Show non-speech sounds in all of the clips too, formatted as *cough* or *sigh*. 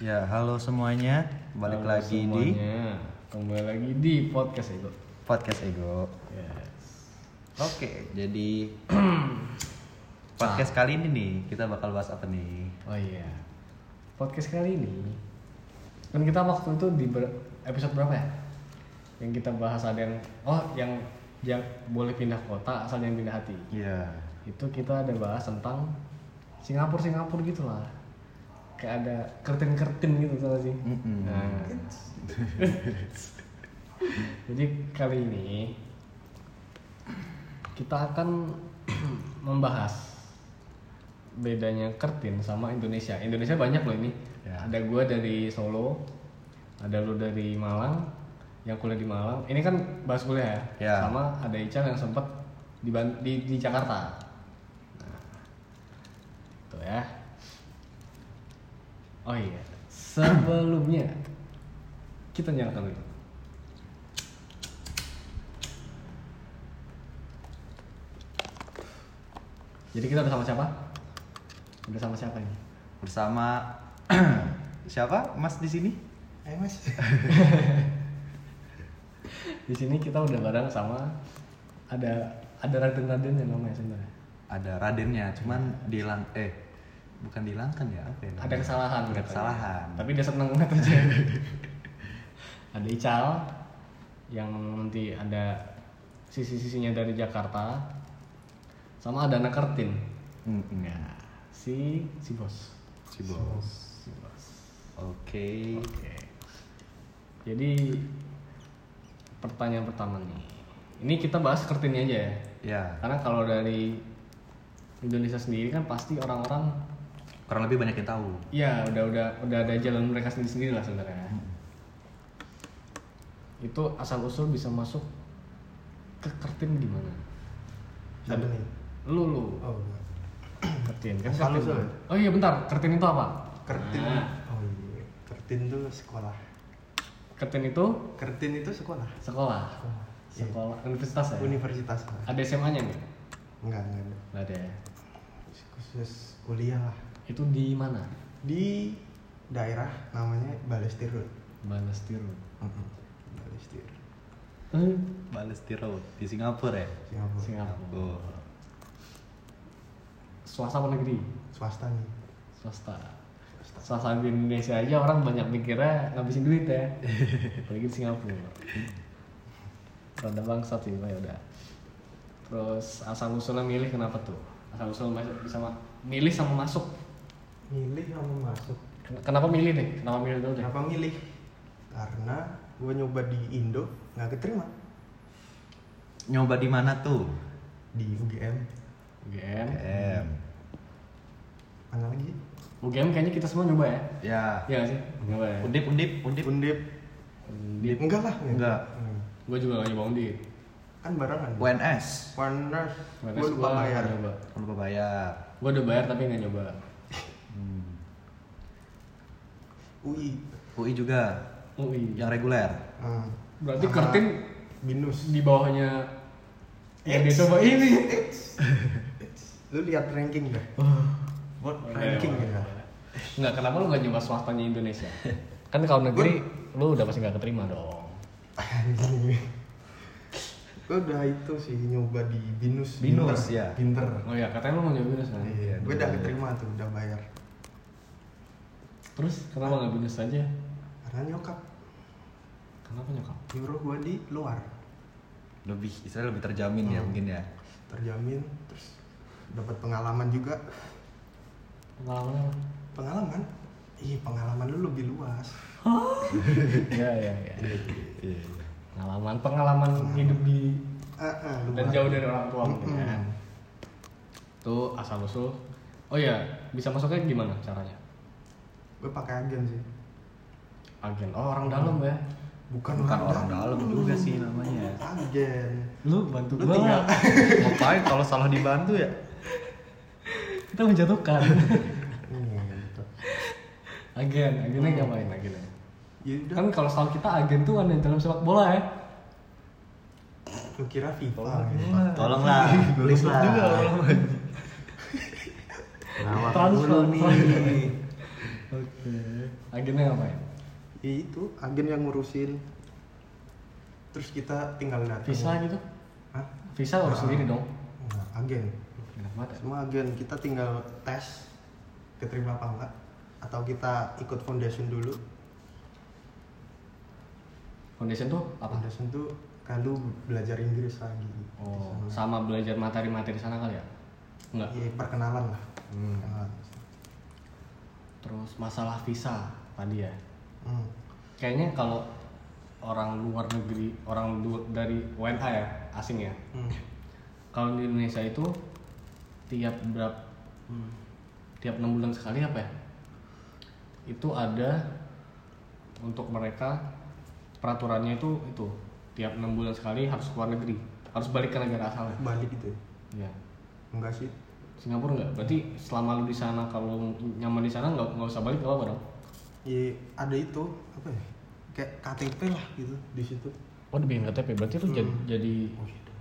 Ya, halo semuanya. Balik Halo lagi di semuanya. Kembali lagi di podcast Ego. podcast Ego. Yes. Oke, jadi *clears throat* podcast kali ini nih kita bakal bahas apa nih? Oh iya. Podcast kali ini kan kita waktu itu di ber- episode berapa ya? Yang kita bahas ada yang oh yang yang boleh pindah kota asal yang pindah hati. Iya. Itu kita ada bahas tentang Singapura Singapura gitu lah. Kayak ada kertin-kertin gitu sama sih. Mm-mm. Nah. Jadi kali ini kita akan *clears throat* membahas bedanya kertin sama Indonesia. Indonesia banyak loh ini. Ya. Ada gua dari Solo, ada lu dari Malang, yang kuliah di Malang. Ini kan bahas kuliah ya. Ya. Sama ada Ican yang sempat di, di di Jakarta. Nah, tuh ya. Oh iya, sebelumnya kita nyalakan dulu. Jadi kita udah sama siapa? Udah sama siapa ini? Bersama *clears throat* siapa? Mas di sini? Ayo mas *laughs* Di sini kita udah bareng sama ada ada raden-raden yang namanya sebenarnya. Ada Radennya, cuman dihilang eh bukan dihilangkan ya apa ya? Ada kesalahan. Ada kesalahan. Tapi dia seneng banget aja. *laughs* ada Ical yang nanti ada sisi-sisinya dari Jakarta. Sama ada anak Kertin. Mm-mm. Ya, si si bos. Si bos. Si bos. Oke. Oke. Jadi pertanyaan pertama nih. Ini kita bahas Kertinnya aja ya. Ya, Karena kalau dari Indonesia sendiri kan pasti orang-orang kurang lebih banyak yang tahu. ya udah udah udah ada jalan mereka sendiri sendiri lah sebenarnya. Itu asal usul bisa masuk ke Kertin gimana? Siapa nih? Lu lu Oh buat *clears throat* Kertin kan Asal Kertin. usul? Oh iya bentar, Kertin itu apa? Kertin Nah, Oh iya Kertin tuh sekolah Kertin itu Kertin itu sekolah sekolah. Iya. Sekolah universitas ya. Universitas. Ada SMA-nya nih? Enggak enggak ada Nggak ada ya. Khusus kuliah lah Itu di mana? Di daerah namanya Balestir Road Balestir. Mm-mm. Balestir Eh, Balesti Road di Singapura ya? Singapura Singapura. Swasta apa negeri? Swasta nih Swasta. Swasta di Indonesia aja orang banyak mikirnya ngabisin duit ya. *laughs* Apalagi di Singapura. Rada bangsat sih, ya udah. Terus asal usulnya milih kenapa tuh? Asal usul masuk bisa ma- milih sama masuk. Milih sama masuk Ken- Kenapa milih deh? Kenapa milih dulu deh? Kenapa milih? Karena gue nyoba di Indo nggak keterima Nyoba di mana tuh? Di UGM UGM. M. Mana lagi? UGM kayaknya kita semua nyoba ya. Ya. Nggak sih? Nyoba ya. Undip, undip, undip. Undip Undip. Enggak lah Enggak. Hmm. Gue juga gak nyoba undip. Kan barengan UNS. Warner, UNS gue lupa gua bayar. nyoba. Lupa bayar. Gue udah bayar tapi nggak nyoba. Hmm. UI, UI juga UI. yang reguler. ah, Berarti sama Kertin binus. di bawahnya yang dicoba ini. Lu lihat ranking dah. *laughs* Buat ranking ya. Nggak kenapa lu nggak nyoba swastanya Indonesia? Kan kalau negeri lu udah pasti nggak keterima dong. Gue udah itu sih nyoba di binus. Binus, Pinter. ya. Pinter. Oh ya katanya lu mau nyoba binus kan? Iya, gue udah ya. keterima tuh, udah bayar. Terus kenapa nggak binus aja? Karena nyokap Kenapa nyokap? nyuruh gue di luar, Lebih, istilahnya lebih terjamin ya Hmm. mungkin ya. terjamin, terus dapat pengalaman juga. Pengalaman? Pengalaman? Iya, pengalaman lu lebih luas. *laughs* Iya iya iya. Iya. Pengalaman pengalaman hidup di Ah, ah, dan jauh dari orang tua mungkin ya. Mm-mm. Tuh asal usul. Oh iya, bisa masuknya gimana caranya? Gue pakai agen sih. Agen. Oh orang dalam ya. Bukan, Bukan orang dalam juga sih namanya. Agen. Lu bantu Lu nggak? *laughs* Ngapain kalau salah dibantu ya? Kita menjatuhkan. Gitu. agen, agennya ngapain agennya? Ya udah, Kan kalau soal kita agen tuh ada dalam sepak bola ya. lu kira FIFA. Tolong. Tolonglah, please lah. juga Transfer, nih. Agennya ngapain Ya itu agen yang ngurusin. Terus kita tinggal datang. visa gitu Hah? visa harus Nah, sendiri dong Enggak, agen. banget ya. Semua agen kita tinggal tes keterima apa enggak atau kita ikut foundation dulu. foundation tuh apa Foundation tuh kan lu belajar Inggris lagi. oh sama belajar materi-materi sana kali ya enggak Ya, perkenalan lah. Hmm. Perkenalan. terus masalah visa tadi ya Hmm. kayaknya kalau orang luar negeri orang dari WNA ya asing ya. Hmm. kalau di Indonesia itu tiap berapa tiap enam bulan sekali apa ya? Itu ada untuk mereka peraturannya itu itu. Tiap enam bulan sekali harus keluar negeri. Harus balik ke negara asalnya. Balik gitu ya? ya Enggak sih. Singapura nggak berarti selama lu di sana kalau nyaman di sana nggak nggak usah balik nggak apa dong Ya ada itu apa ya? Kayak KTP lah gitu di situ. oh dibikin KTP berarti lu jadi Hmm. jadi Oh gitu.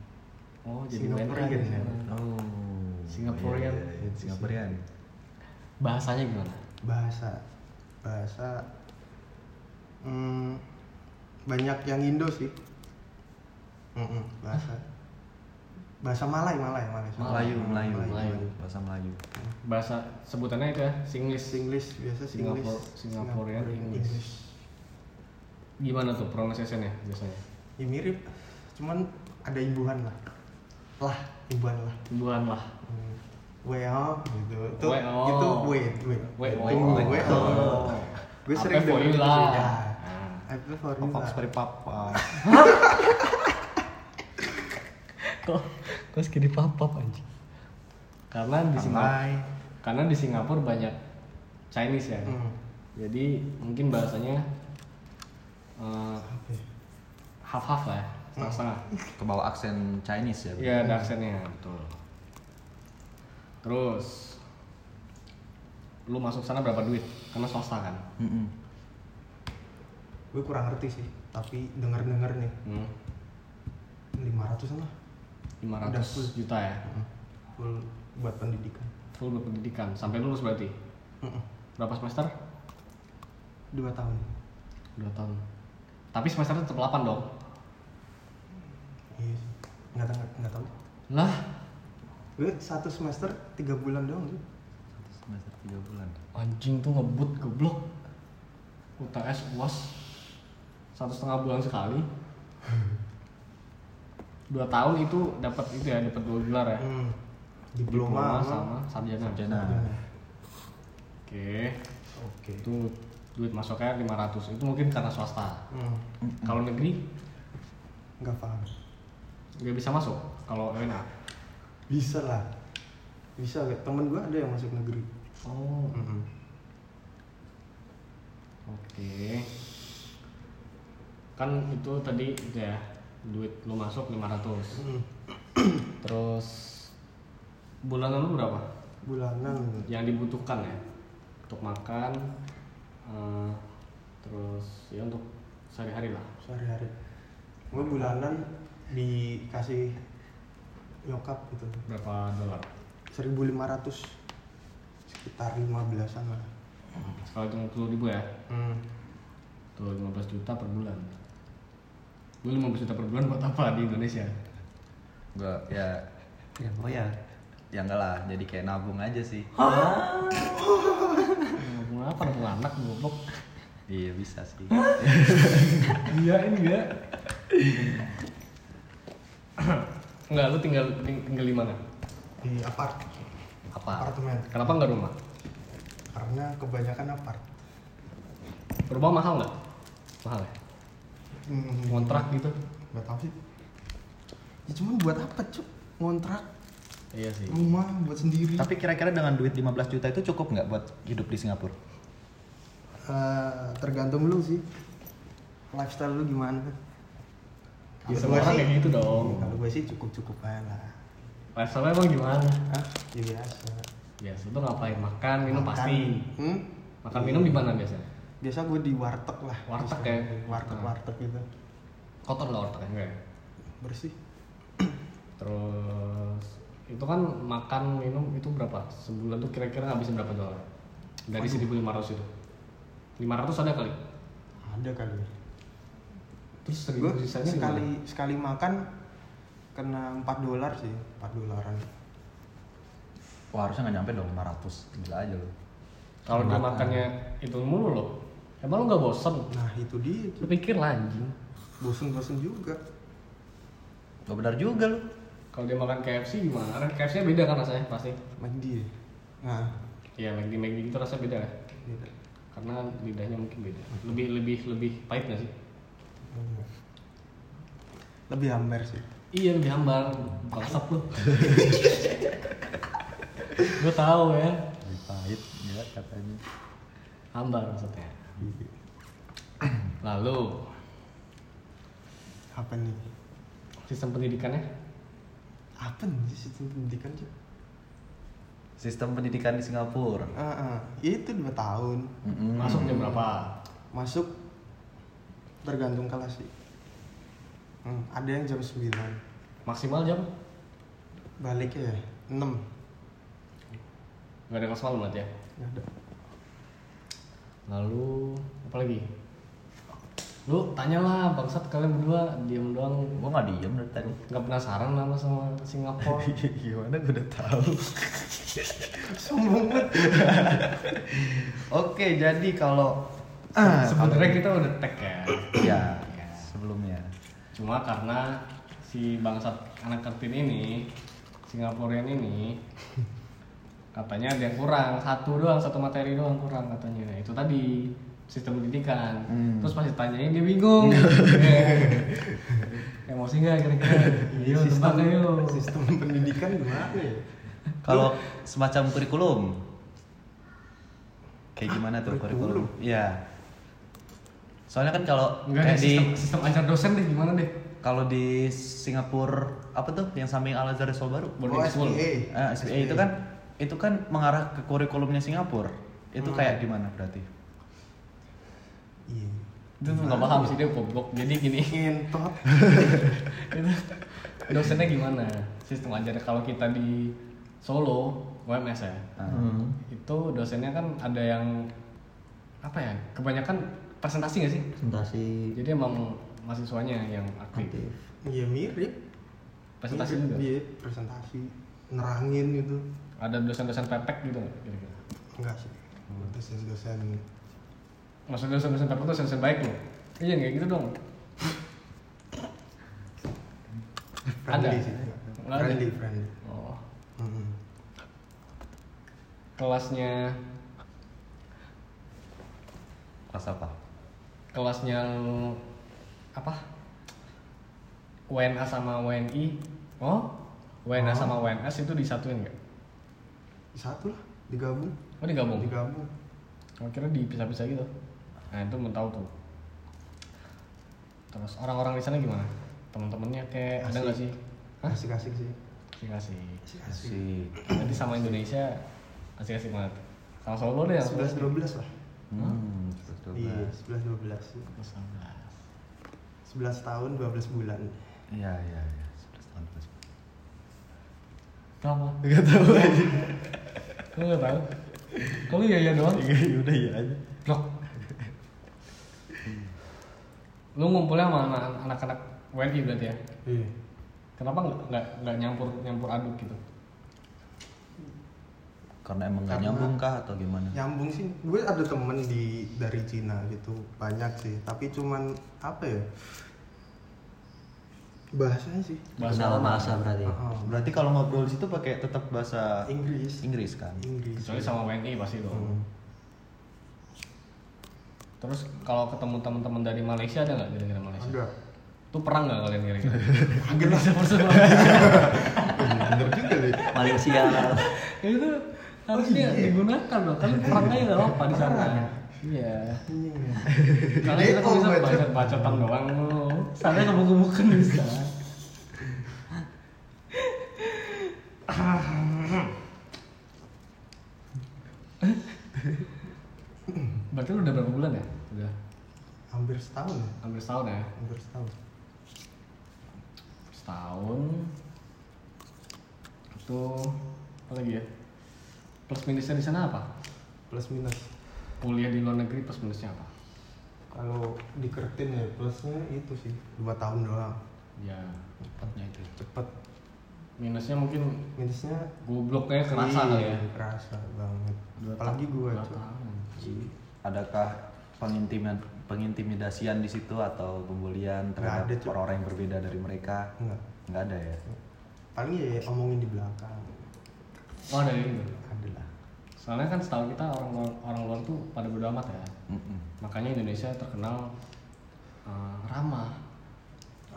oh jadi Singaporean ya. Oh. Singaporean. Iya, iya, iya, Singaporean. bahasanya gimana Bahasa bahasa hmm, banyak yang Indo sih. Mm-mm, bahasa bahasa Malay Malay Malay Melayu, Melayu, Melayu. bahasa Melayu. bahasa sebutannya itu ya Singlish Singlish biasa Singlish Singapore- Singaporean Singaporean English. gimana tuh pronunciation-nya biasanya Ya mirip, cuman ada imbuhan lah. Lah, imbuhan lah. Buan lah Hmm. Weo gitu. Tuh, Weo. itu we, we. Weo. Tunggu, Weo. weo. Gue sering gitu lah. sih. Ya. I play for you Papa seperti *laughs* papa. *laughs* kok kok segini papap anjing karena di Singapura karena di Singapura banyak Chinese ya Hmm. jadi mungkin bahasanya eh, Apa ya? half-half lah ya setengah-setengah Kebawa aksen Chinese ya. Iya ada aksennya betul. Terus lu masuk sana berapa duit? Karena swasta kan. Mm-mm. Gue kurang ngerti sih, tapi denger-denger nih Hmm. 500 lah 500 Udah full. juta ya. Full buat pendidikan. Full berpendidikan sampai lulus berarti. Mm-mm. Berapa semester? Dua tahun. Dua tahun. Tapi semester tetap 8 dong. Iya. Nggak tahu, nggak tahu. Lah, Gue satu semester tiga bulan doang sih. Satu semester tiga bulan. anjing tuh ngebut goblok. UTS UAS satu setengah bulan sekali. *laughs* Dua tahun itu dapat itu ya, dapat dua gelar ya. Hmm. Diploma Diploma, sama sarjana. Sarjana. Oke. Oke. Itu duit masuknya 500. Itu mungkin karena swasta. Hmm. Kalau negeri Nggak paham. nggak bisa masuk kalau WNA. Bisa lah. Bisa. Temen gue ada yang masuk negeri. Oh. Mm-mm. Oke. Kan itu tadi ya duit lu masuk 500. Mm. *clears throat* Terus bulanan lu berapa? Bulanan. Yang dibutuhkan ya untuk makan eh, terus ya untuk sehari-hari lah. sehari-hari gue bulanan dikasih nyokap gitu Berapa dolar? 1500 sekitar 15-an lah Sekali hitung puluh ribu ya? hmm. Tuh 15 juta per bulan. Lu 15 juta per bulan buat apa di Indonesia? Gua ya ya pokoknya ya enggak lah jadi kayak nabung aja sih Nabung apa? Nabung anak goblok. iya bisa sih Iya ini ya. Enggak, lu tinggal ting- tinggal di mana? di apart Apa? apartemen Kenapa nggak rumah? karena kebanyakan apart Rumah mahal nggak? Mahal ya? Hmm. Kontrak gitu? nggak tahu sih ya cuman buat apa cuk ngontrak Iya sih. rumah buat sendiri tapi kira-kira dengan duit 15 juta itu cukup nggak buat hidup di Singapura Eh, tergantung lu sih lifestyle lu gimana Ya, Kalau semua orang sih- kayak gitu dong. kalau gue sih cukup cukup aja lah Lifestyle emang gimana? Hah? ya biasa Biasa tuh ngapain? Makan, minum Makan. pasti. hmm? Makan minum di mana biasanya? Biasa gue di warteg lah Warteg ya? warteg warteg gitu Kotor nggak wartegnya? Enggak ya? bersih Terus itu kan makan minum itu berapa? Sebulan tuh kira-kira ngabisin berapa dolar? Dari 1500 itu. 500 ada kali. Ada kali. Terus seribu sisanya sekali gimana? sekali makan kena 4 dolar sih, 4 dolaran. Wah harusnya nggak nyampe dong 500 Gila aja lu Kalau dia makannya itu mulu loh. Emang lu nggak bosen? Nah itu dia, Lu pikir lah anjing. bosen-bosen juga. Gak benar juga lu Kalau dia makan KFC gimana? KFC -nya beda kan rasanya pasti. McD ya? Nah, Iya, McD McD gitu rasanya beda ya. beda. Karena lidahnya mungkin beda. Lebih lebih lebih pahit nggak sih? Hmm. Lebih hambar sih. Iya lebih hambar, bangsat lu. *laughs* Gue tahu ya, Lebih pahit ya katanya hambar maksudnya. Lalu Apa nih? sistem pendidikannya Apa nih sistem pendidikan sih? Sistem pendidikan di Singapura Ah, ah. itu dua tahun. Mm-mm. masuk jam berapa? Masuk tergantung kelas sih. Hmm, ada yang jam 9 Maksimal jam? Baliknya ya 6 Gak ada kelas malam berarti ya. Nggak ada. Lalu apa lagi? Lu tanyalah bangsat kalian berdua diam doang Gue gak diem dari tadi nggak penasaran lama sama Singapura. *laughs* Gimana gue udah tahu *laughs* Sombong banget. Oke jadi kalau Ah, Sebenarnya kita udah tag ya. Ya Ya. sebelumnya Cuma karena si bangsat anak kantin ini Singaporean ini katanya ada yang kurang satu doang satu materi doang kurang katanya itu tadi sistem pendidikan Hmm. terus pas ditanyain dia bingung *laughs* emosi nggak kira-kira iya sistem, sistem pendidikan gimana ya? Kalau semacam kurikulum Kayak gimana tuh Kurikulum? kurikulum? Iya Soalnya kan kalau deh kayak di sistem, sistem ajar dosen deh gimana deh kalau di Singapura apa tuh yang samping Al Azhar Sol baru? boarding Oh, school SPA. Ah, SPA itu kan itu kan mengarah ke kurikulumnya Singapura. Itu Hmm. kayak gimana berarti? Iya. itu tuh nggak paham sih dia goblok jadi gini Ngentot. *laughs* itu dosennya gimana sistem ajarnya kalau kita di Solo UMS ya Ah. itu dosennya kan ada yang apa ya kebanyakan presentasi nggak sih presentasi jadi emang mahasiswanya yang aktif aktif Iya mirip. presentasi Mirip, juga Iya, presentasi. Nerangin gitu. ada dosen-dosen pepek gitu nggak kira-kira Enggak sih. Dosen-dosen maksudnya dosen-dosen pepek tuh dosen baik loh iya nggak gitu dong friendly Ada? sih. Friendly, friendly. oh Mm-mm. kelasnya Kelas apa? kelasnya apa WNA sama WNI oh WNA Oh. sama WNS itu disatuin nggak Satu lah, digabung. oh digabung Digabung. Kira dipisah-pisah gitu nah itu mau tahu tuh terus orang-orang di sana gimana teman-temannya kayak ada nggak sih Hah? Asik-asik sih. asik-asik Asik. Berarti sama Indonesia asik-asik banget sama Solo deh yang 11 12 lah. Hmm, Iya, 11 11 12. 11. 11 tahun 12 bulan. Iya, iya, iya. 11 tahun 11. Kenapa? Enggak tahu aja. Lu nggak tahu? Kalau iya iya doang. Iya, udah iya aja. Blok. Lu ngumpulnya sama anak- anak-anak WNI berarti ya? Iya. Kenapa nggak nggak nggak nyampur nyampur aduk gitu? Karena emang nggak Karena- nyambung kah atau gimana? Nyambung sih. Gue ada temen di dari Cina gitu, banyak sih. Tapi cuman apa ya? Bahasanya sih. Kenal lama. bahasa berarti Oh, Berarti kalau ngobrol di situ pakai tetap bahasa Inggris. Inggris kan? Inggris. Kecuali sama WNI pasti dong. Hmm. Terus kalau ketemu teman-teman dari Malaysia ada nggak kira-kira Malaysia? Ada. Tuh perang nggak kalian kira-kira? *laughs* Agak lah. Bener juga deh. Malaysia itu harusnya iya. digunakan loh kan perangnya nggak apa di sana iya. Iya. karena kita kan bisa baca bacotan doang. Lu sana gemuk-gemukan bisa berarti lu udah berapa bulan ya? Udah. Hampir setahun ya. hampir setahun ya? Hampir setahun. setahun. Itu apa lagi ya? Plus minusnya di sana apa? Plus minus. Kuliah di luar negeri plus minusnya apa Kalau dikeretin ya plusnya itu sih dua tahun doang. ya Cepatnya itu. Cepet. minusnya mungkin Minusnya gobloknya kerasa kali ya Iya, Kerasa banget. Dua Apalagi ta- gue dua cuy. tahun. Adakah pengintiman pengintimidasian di situ atau pembulian terhadap orang-orang yang berbeda dari mereka? Enggak. Nggak ada ya. Paling ya omongin di belakang. oh ada ini. Soalnya kan setahu kita orang luar, orang luar tuh pada bodo amat ya Mm-mm. makanya Indonesia terkenal eh, ramah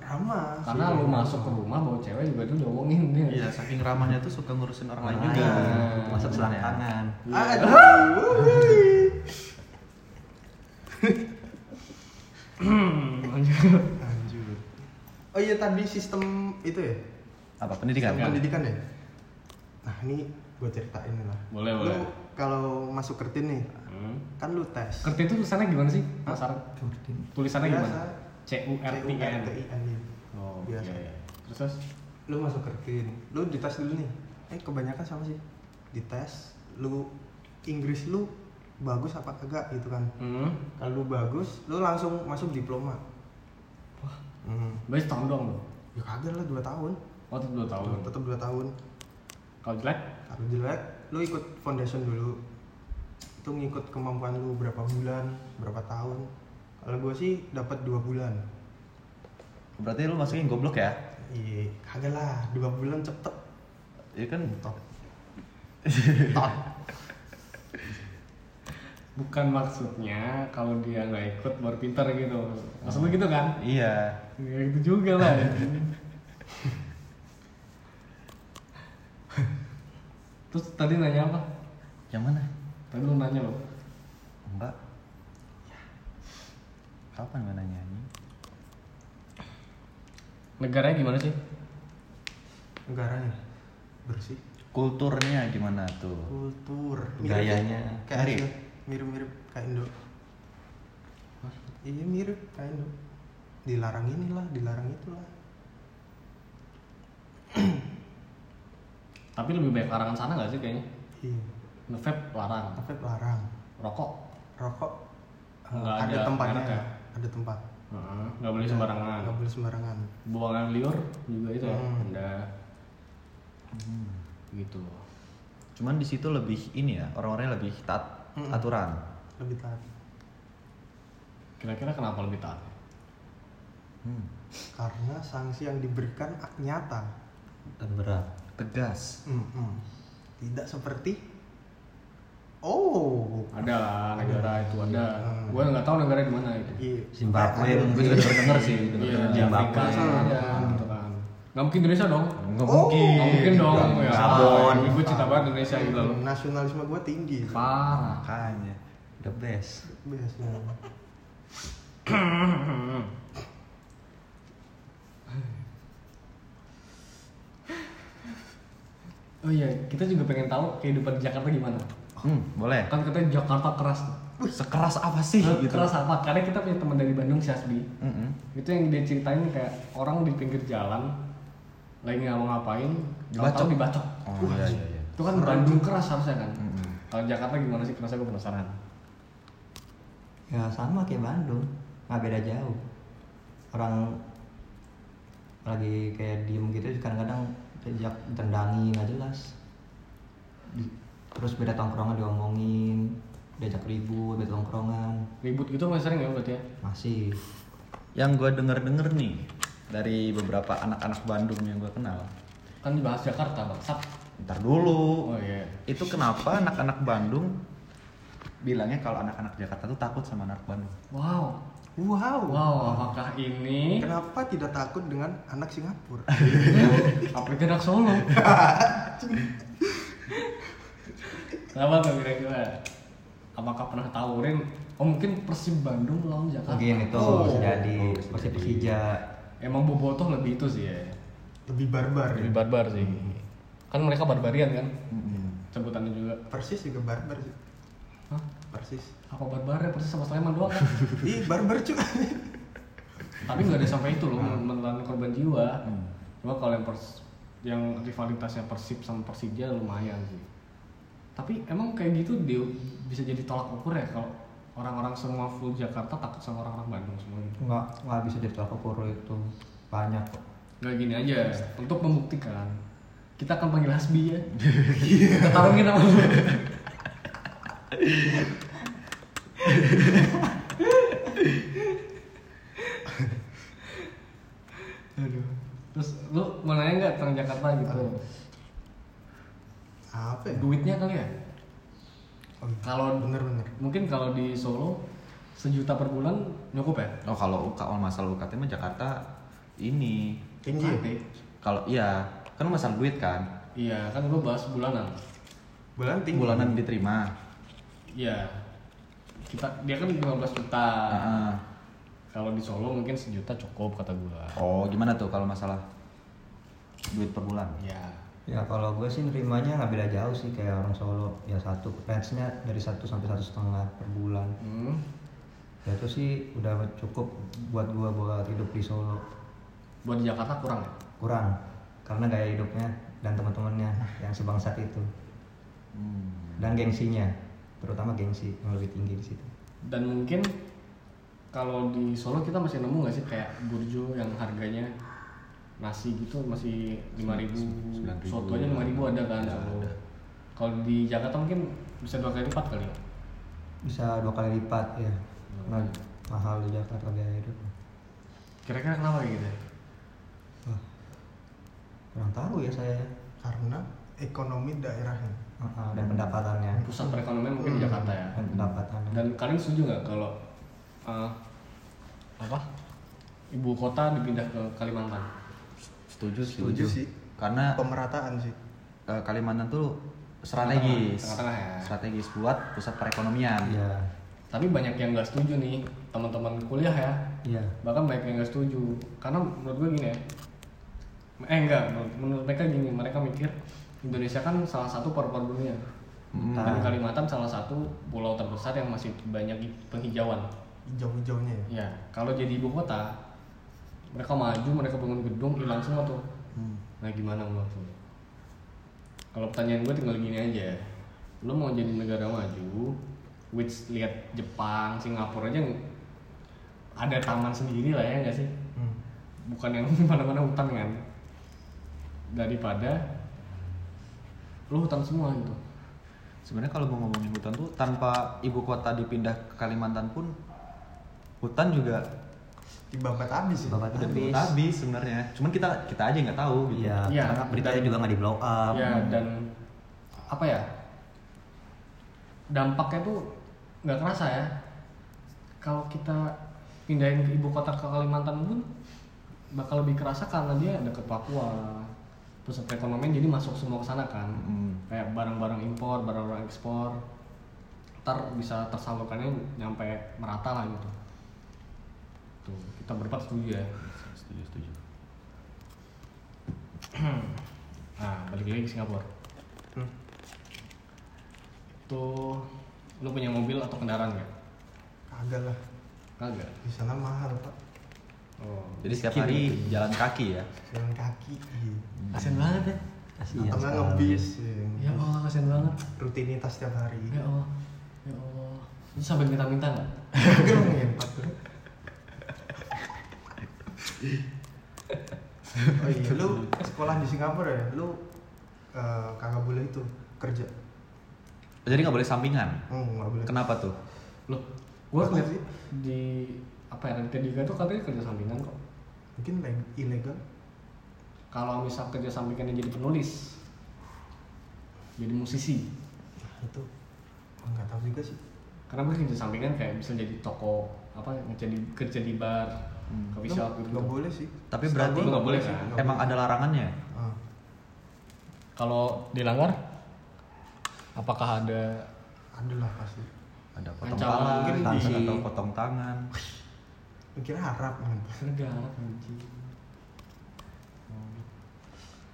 Ramah. karena lu masuk ke rumah bawa cewek juga tuh diomongin dia Iya, saking ramahnya tuh suka ngurusin orang lain juga. lain. Masuk tangan. Aduh. Lanjut. Lanjut. Oh iya tadi sistem itu ya? Apa pendidikan? Sistem pendidikan ya? Nah ini gue ceritain lah. Boleh, Lu boleh. Kalau masuk kertin nih, Hmm. kan lu tes. Kerti itu tulisannya gimana sih? Penasaran. Tulisannya Biasa. gimana? C U R T N. C-U-R-T-I-N, iya. Oh, Biasa. iya, iya. Terus terus? Lu masuk kertin, lu dites dulu nih. Eh kebanyakan sama sih. Dites, lu Inggris lu bagus apa kagak gitu kan. Hmm. Kalau lu bagus, lu langsung masuk diploma. Wah, Hmm. berarti setahun dong lu. Ya kagak lah 2 tahun. Oh, itu dua tahun. Tetap 2 tahun. Kalau jelek? Kalau jelek, lu ikut foundation dulu. Itu ngikut kemampuan lu berapa bulan, berapa tahun. Kalau gue sih dapat dua bulan. Berarti lu masukin goblok ya? Iya, kagak lah, dua bulan cepet. Iya kan Top. *laughs* Bukan maksudnya kalau dia nggak ikut baru pintar gitu. Maksud lu gitu kan? Iya. Ya gitu juga lah. *laughs* Terus tadi nanya apa? Yang mana? Tadi lu nanya loh. Enggak. Ya. Kapan gue nanya ini? Negaranya gimana sih? Negaranya bersih. Kulturnya gimana tuh? Kultur. Gayanya. kayak Mirip. Indo. Mirip-mirip kayak Indo. Iya mirip kayak Indo. Dilarang inilah, dilarang itulah. *clears throat* Tapi lebih banyak larangan sana nggak sih kayaknya? Iya. Ngevape larang, Tapi larang. rokok Rokok eh, Nggak ada, ada tempatnya. ya? Ada tempat. Heeh, nggak boleh sembarangan. Nggak boleh sembarangan. Buangan liur juga itu ya, Hmm. ada gitu. Cuman di situ lebih ini ya, orang-orangnya lebih taat Mm-mm. aturan. Lebih taat. Kira-kira kenapa lebih taat? Hmm. Karena sanksi yang diberikan nyata. Dan berat. Tegas. Mm-mm. Tidak seperti Oh, Ada lah negara itu ada. Hmm. Gue nggak tahu negara di mana itu. iya. Zimbabwe Ada. gue juga denger denger sih Iya, di Afrika ada gitu kan. Nggak mungkin Indonesia dong. Enggak Oh. Nggak mungkin dong. Ya, Gabon. Gue cinta banget Indonesia gitu loh. Nasionalisme gue tinggi. Parah. Makanya. The best. Biasanya. *clears throat* *laughs* Oh iya, kita juga pengen tahu kehidupan di Jakarta gimana. Hmm, boleh. Kan katanya Jakarta keras. Sekeras apa sih Nah, gitu? Keras apa? Karena kita punya teman dari Bandung, si Asbi. Mm-mm. Itu yang dia ceritain kayak orang di pinggir jalan lagi nggak mau ngapain, Dibacok. dibacok. Oh iya iya iya. Itu kan Bandung keras harusnya kan. Mm-mm. Kalau Jakarta gimana sih? Kerasa gue penasaran. Ya sama kayak Bandung, nggak beda jauh. Orang lagi kayak diem gitu kadang-kadang diajak tendangi nggak jelas. Di- terus beda tongkrongan diomongin, diajak ribut, beda tongkrongan Ribut gitu masih sering ya berarti ya? masih. Yang gue denger-denger nih dari beberapa anak-anak Bandung yang gue kenal. Kan dibahas Jakarta, bangsat. Ntar dulu. Oh iya. Itu kenapa anak-anak Bandung bilangnya kalau anak-anak Jakarta tuh takut sama anak Bandung? Wow. Wow. Wow, apakah ini Kenapa tidak takut dengan anak Singapura? *laughs* apalagi anak Solo? Kenapa tuh kira-kira? Apakah pernah tahu Rin? Oh mungkin Persib Bandung lawan Jakarta. Mungkin itu Oh. bisa jadi Oh, jadi. Persija. Emang Bobotoh lebih itu sih ya. Lebih barbar. Lebih ya? barbar sih. Kan mereka barbarian kan? Mm-mm. Sebutannya juga. Persis juga barbar sih. Hah? Persis. Apa barbar ya? Persis sama Sleman doang kan? *laughs* Ih, barbar cuy. Tapi nggak ada sampai itu loh menelan korban jiwa. Hmm. Cuma kalau yang pers yang rivalitasnya Persib sama Persija lumayan sih. tapi emang kayak gitu dia bisa jadi tolak ukur ya kalau orang-orang semua full Jakarta takut sama orang-orang Bandung semua gitu nggak nggak bisa jadi tolak ukur itu banyak kok nggak gini aja untuk membuktikan kita akan panggil Hasbi ya *laughs* kita tarungin sama lu *laughs* Aduh. Terus lu mau nanya nggak tentang Jakarta gitu? apa ya Duitnya kali ya? Oh, Kalau bener-bener mungkin kalau di Solo sejuta per bulan cukup ya? Oh kalau kalau masalah UKT mah Jakarta ini tinggi ya? Kalau iya kan masalah duit kan Iya, kan gua bahas bulanan. bulan tinggi bulanan diterima Iya. Kita dia kan 15 juta. Ah, Kalau di Solo mungkin sejuta cukup kata gua. oh gimana tuh kalau masalah duit per bulan Iya. ya kalau gue sih nerimanya nggak beda jauh sih kayak orang Solo ya satu range nya dari satu sampai satu setengah per bulan Hmm. ya itu sih udah cukup buat gue buat hidup di Solo Buat di Jakarta kurang ya? kurang karena gaya hidupnya dan teman-temannya yang sebangsat itu Hmm. dan gengsinya terutama gengsi yang lebih tinggi di situ Dan mungkin kalau di Solo kita masih nemu nggak sih kayak burjo yang harganya nasi gitu masih 5000 9.000. soto aja 5000 ada kan Ada, Solo. ada. Kalau di Jakarta mungkin bisa dua kali lipat kali ya. bisa dua kali lipat ya karena mahal di Jakarta gaya hidup Kira-kira kenapa gitu? ya? Wah, kurang tahu ya saya karena ekonomi daerahnya Dan pendapatannya Pusat perekonomian mungkin di Hmm. Jakarta ya. dan pendapatannya Dan kalian setuju nggak kalau eh, apa ibu kota dipindah ke Kalimantan? setuju setuju sih karena pemerataan sih eh, Kalimantan tuh strategis Tengah-tengah ya. strategis buat pusat perekonomian iya Tapi banyak yang nggak setuju nih teman-teman kuliah ya. iya Bahkan banyak yang nggak setuju karena menurut gue gini ya. Eh enggak, menurut, menurut mereka gini, mereka mikir Indonesia kan salah satu paru-paru dunia. Hmm. Dan. Kalimantan salah satu pulau terbesar yang masih banyak penghijauan. hijau-hijaunya ya Ya, kalau jadi ibu kota, mereka maju, mereka bangun gedung, hilang semua tuh. Hmm. Nah gimana menurut? Kalau pertanyaan gue tinggal gini aja, lo mau jadi negara maju, which lihat Jepang, Singapura aja ada taman sendiri lah ya nggak sih? Hmm. Bukan yang *laughs* mana-mana hutan kan? Daripada lo hutan semua gitu. sebenarnya kalau mau ngomongin hutan tuh tanpa ibu kota dipindah ke Kalimantan pun hutan juga dibabat habis ya Babat habis. habis sebenarnya cuman kita kita aja nggak tahu gitu iya Iya, karena beritanya dan- juga nggak di blow up ya dan apa ya? Dampaknya tuh nggak kerasa ya. Kalau kita pindahin ke ibu kota ke Kalimantan pun bakal lebih kerasa karena dia deket Papua pusat perekonomian jadi masuk semua ke sana kan. Hmm. kayak barang-barang impor barang-barang ekspor ntar bisa tersalurkannya nyampe merata lah gitu. Tuh kita berempat setuju ya? Setuju setuju. *clears throat* Nah balik lagi ke Singapura. Hmm. itu lu punya mobil atau kendaraan nggak? Kagak lah. Kagak? Di sana mahal pak oh jadi setiap hari gitu. jalan kaki ya? Jalan kaki iya. kasian banget ya. Kasihan atau nggak ngebis ya Allah kasian banget. Rutinitas setiap hari. Ya Allah. Ya Allah. Itu sampai minta-minta nggak? Lah ngempat tuh oh iya. Lu sekolah di Singapura ya? Lu eh, kagak boleh itu kerja? Jadi nggak boleh sampingan? Oh nggak boleh. Kenapa tuh? Loh gua Apa lihat sih? di apa ya Raditya Dika tuh katanya kerja sampingan kok. Mungkin leg- ilegal kalau misal kerja sampingannya jadi penulis jadi musisi. Nah, itu oh, nggak tahu juga sih. Karena gue kerja sampingan kayak bisa jadi toko apa jadi kerja di bar Hmm. coffee Lu shop gitu nggak boleh sih. Tapi berarti- Nggak boleh sih, kan? emang ada larangannya? Ah, kalau dilanggar apakah ada ada lah pasti. Ada potong kepala mungkin tangan di- atau potong tangan *laughs* Lu kira harap kan negara anjing.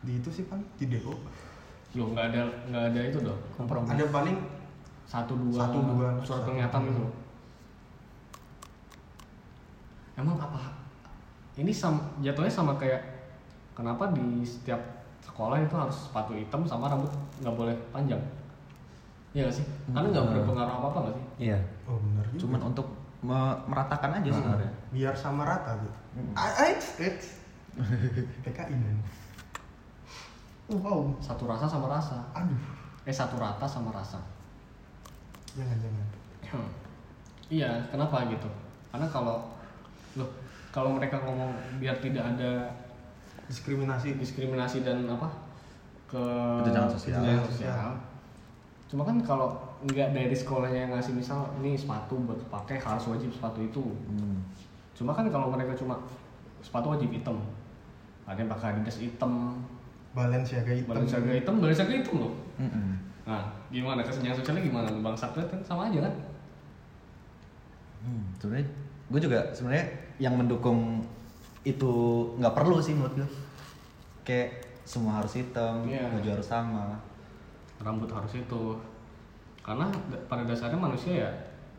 Di itu sih kan di DO lo nggak ada nggak ada itu dong. Kompromi. Ada paling satu dua. Satu, dua. surat pernyataan gitu emang apa? Ini sam, jatuhnya sama kayak kenapa di setiap sekolah itu harus sepatu hitam sama rambut nggak boleh panjang? Iya nggak sih? Karena nggak berpengaruh apa apa nggak sih? Iya. oh benar juga. Cuman untuk meratakan aja sebenarnya. biar sama rata tuh Hmm. Eits, eits. *laughs* PKI dan oh wow Satu rasa sama rasa. aduh Eh satu rata sama rasa. jangan jangan *clears throat* iya, kenapa gitu? Karena kalau loh kalau mereka ngomong biar tidak ada diskriminasi diskriminasi dan apa ke Kejenjangan sosial. sosial. Cuma kan kalau nggak dari sekolahnya yang ngasih misal ini sepatu buat pakai harus wajib sepatu itu. Hmm. Cuma kan kalau mereka cuma sepatu wajib hitam, ada yang pakai Adidas hitam, Balenciaga hitam Balenciaga hitam, Balenciaga hitam loh. Mm-mm. Nah, gimana kesenjangan sosialnya gimana? Bang Sabda kan sama aja kan? Hmm, sebenarnya gue juga sebenarnya yang mendukung itu nggak perlu sih menurut gue. Kayak semua harus hitam, Iya. baju harus sama. Rambut harus itu. Karena da- pada dasarnya manusia ya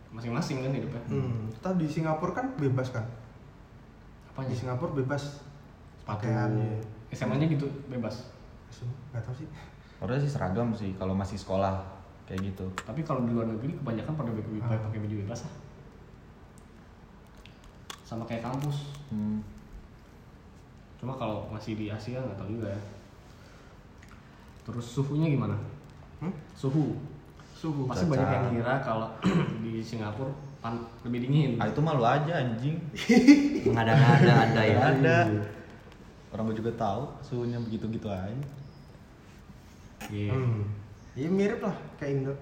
masing-masing kan hidupnya. hmm. Kita di Singapura kan bebas kan Apanya? di Singapura bebas Sepatu. pakaian ya. SMA-nya gitu bebas. nggak tahu sih Harusnya sih seragam sih kalau masih sekolah kayak gitu. Tapi kalau di luar negeri kebanyakan pada baju Ah. pakai baju bebas ah. Sama kayak kampus. Hmm. Cuma kalau masih di Asia nggak tahu juga ya. Terus suhunya gimana? hmm? Suhu. Suhu Pasti banyak yang ngira kalau *clears throat* di Singapura pan lebih dingin. Ah itu malu aja anjing. *laughs* Mengada-ngada anda ya. Nggak ada. Orang gue juga tahu suhunya begitu-gitu aja. Iya. hmm. Iya mirip lah kayak Indo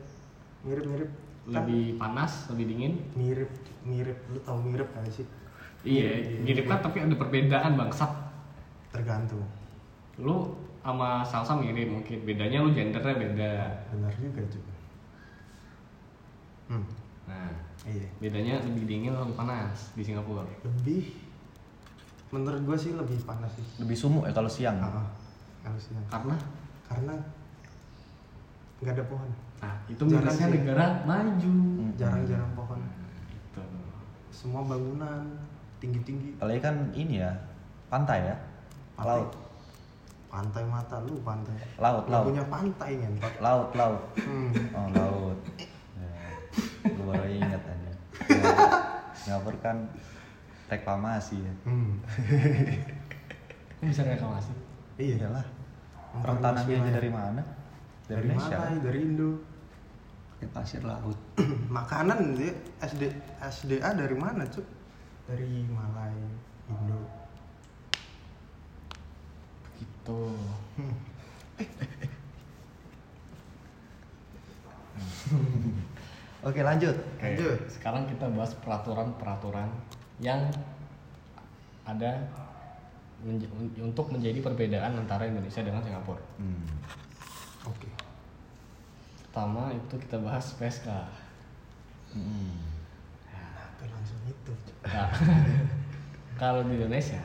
mirip mirip kan Lebih panas, lebih dingin. mirip mirip lu tau mirip kan sih Iya, mirip kan tapi ada perbedaan bangsat. tergantung Lu sama salsa mirip mungkin. Bedanya lu gendernya beda. benar juga juga hmm. Nah, iya bedanya lebih dingin atau lebih panas di Singapura. lebih menurut gua sih lebih panas sih Lebih sumuk ya kalau siang. Ah, harusnya Karena karena nggak ada pohon nah itu sih. negara maju. Hmm. jarang-jarang pohon Gitu. semua bangunan tinggi-tinggi Apalagi kan ini ya pantai ya. Pantai. Laut, pantai mata lu pantai laut, Lu laut, punya pantai ngentot laut, laut. hmm. Oh laut. Ya, gue baru inget aja. *laughs* Ya, Singapura kan reklamasi ya. Hmm. Kok bisa reklamasi? iya Iyalah. Orang Orang tanahnya aja dari mana? Dari, dari Indonesia. mana dari Indo Di pasir laut. *clears throat* makanan dia SD SDA dari mana cuk dari Malai Indo Gitu. Hmm. *laughs* Oke lanjut. Oke, Lanjut. sekarang kita bahas peraturan-peraturan yang ada menj- untuk menjadi perbedaan antara Indonesia dengan Singapura. Hmm. oke Pertama itu kita bahas PSK. Hmm. kenapa langsung itu? Nah, *laughs* kalau di Indonesia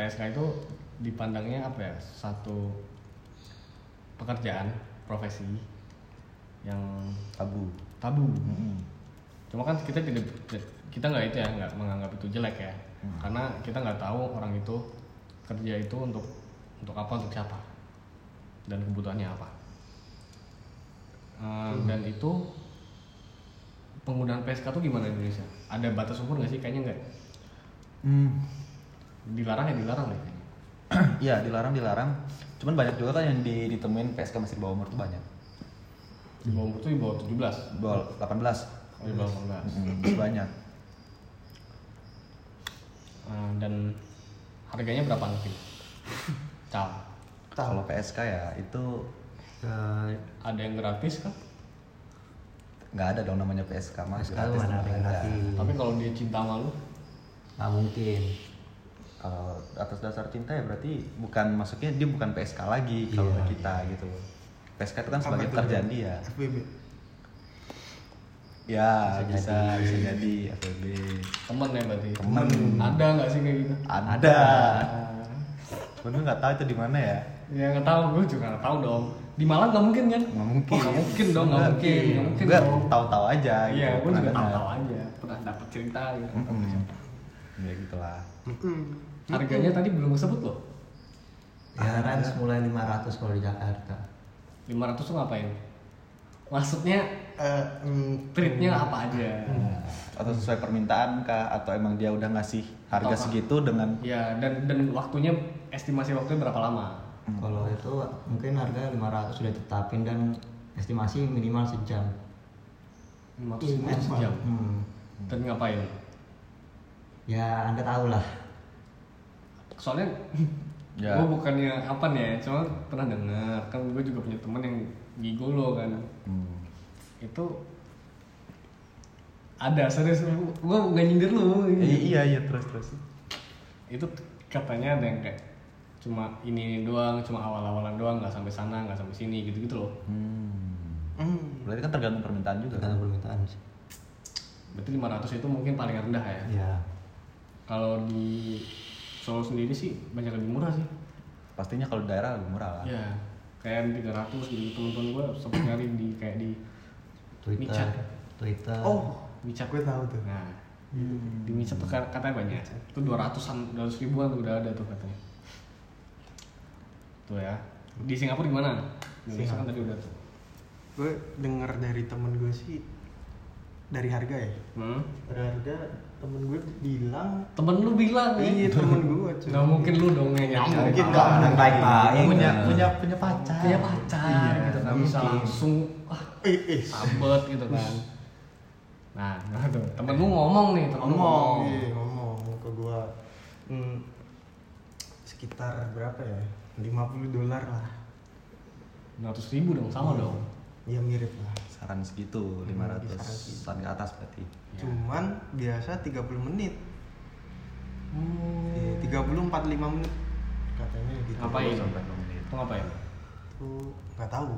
PSK itu dipandangnya apa ya? Satu pekerjaan, profesi yang Tabu. tabu. Hmm. Cuma kan kita tidak kita nggak itu ya nggak menganggap itu jelek ya, Hmm. karena kita nggak tahu orang itu kerja itu untuk untuk apa untuk siapa dan kebutuhannya apa. Eh, Dan itu penggunaan PSK tuh gimana di Indonesia? Ada batas umur nggak sih? Kayaknya nggak. Hmm. Dilarang ya dilarang ya kayaknya. *clears throat* Iya dilarang dilarang. Cuman banyak juga kan yang di, ditemuin PSK masih di bawah umur tuh banyak. Di bawah umur tuh di bawah 17 Di bawah 18. Oh, di bawah 18 Hmm, banyak. Eh, Dan harganya berapa nanti? *laughs* Cal. Kalau PSK ya itu Ke Ada yang gratis kan? nggak ada dong namanya PSK mah. PSK gratis mana ada gratis. Tapi kalau dia cinta sama lu, nggak mungkin. Kalau atas dasar cinta ya berarti bukan maksudnya dia bukan PSK lagi kalau Iya. ke kita gitu. PSK itu kan sebagai pekerjaan dia. FBB Ya Bisa bisa jadi. bisa jadi FBB. temen ya berarti. Temen. Ada nggak sih kayak gitu? Ada. Cuman gue nggak tahu itu di mana ya. Ya nggak tahu, gue juga nggak tahu dong. Di Malang nggak mungkin kan? Nggak mungkin. Oh, nggak mungkin dong, nggak mungkin, nggak mungkin Gue dong. tahu-tahu aja. Iya, gitu, gue juga tahu-tahu aja. Pernah dapet cerita gitu. Mm-mm. Ya gitulah. Harganya tadi belum disebut loh. Ya kan mulai 500 kalau di Jakarta. 500 tuh ngapain? maksudnya Eh, mm, treatnya apa aja Atau sesuai permintaan kah? Atau emang dia udah ngasih harga Atau- segitu dengan ya dan dan waktunya estimasi waktunya berapa lama Kalau itu mungkin harga 500 sudah ditetapin dan estimasi minimal sejam. 500 ribu sejam Hmm. dan ngapain Ya anda tahu lah. soalnya *laughs* Ya. gue bukannya apa nih ya cuma pernah dengar kan gue juga punya temen yang gigolo kan Hmm. itu ada serius gue nggak nyindir lu I- iya iya terus terus. itu katanya ada yang kayak cuma ini, doang cuma awal-awalan doang nggak sampai sana nggak sampai sini gitu gitu loh Hmm. mm. Berarti kan tergantung permintaan juga. kan? Tergantung permintaan sih. berarti 500 itu mungkin paling rendah ya Ya. kalau di Solo sendiri sih banyak lebih murah sih. Pastinya kalau daerah lebih murah lah. ya kayak 300 gitu. Temen-temen gue sempet nyari di kayak di Twitter. Micat. Twitter. oh Micat gue tahu tuh. Nah di Micat tuh kat- katanya banyak. Itu 200an 200 ribuan tuh udah ada tuh katanya. Tuh ya. Di Singapura gimana? Indonesia kan tadi udah tuh. Gue denger dari temen gue sih dari harga ya? Hmm? dari harga temen gue bilang temen lu bilang ya iya temen gue cuy. Nggak mungkin lu dong yang nyari Nggak mungkin, nggak. Orang baik-baik. punya punya punya pacar. punya pacar Iya, gitu. kan nggak bisa mungkin. langsung wah eh eh. sabet gitu kan. Nah, temen lu ngomong nih temen lu ngomong. iya ngomong ke gue hmm, sekitar berapa ya? 50 dolar lah. 200 ribu dong sama dong. Ya mirip lah Saran segitu, Hmm, 500 kisaran ke atas berarti. Ya. cuman biasa 30 menit Hmm. Iya, 30 45 menit katanya gitu Ngapain? Sampai 2 menit. Itu ngapain? tuh nggak tahu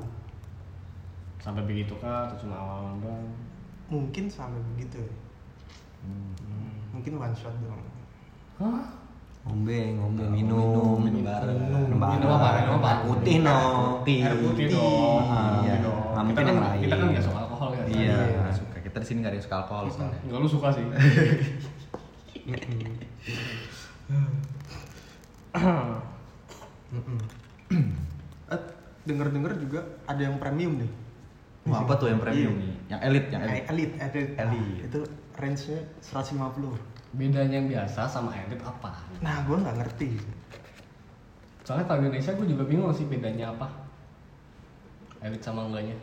Sampai begitu kah atau cuma awal doang? mungkin sampai begitu. Hmm. mungkin one shot doang Hah? Ngombe, ngombe, minum, minum. minum bareng. Minum bareng. Minum? Air putih no. Air putih dong. Ah, Putih iya. Nggak mungkin kan yang lain. kita kan nggak suka alkohol kan? Iya, Iya. nggak suka. Kita di sini nggak ada yang suka alkohol soalnya. *laughs* Enggak lu suka sih. Eh, denger-denger juga ada yang premium deh Wah, apa tuh yang premium Iya. nih? Yang elit, yang elit. Elite, elite. Elite. itu range-nya 150 Bedanya yang biasa sama elit apa? nah gue nggak ngerti Soalnya kalau Indonesia gue juga bingung sih bedanya apa. Elit sama enggaknya.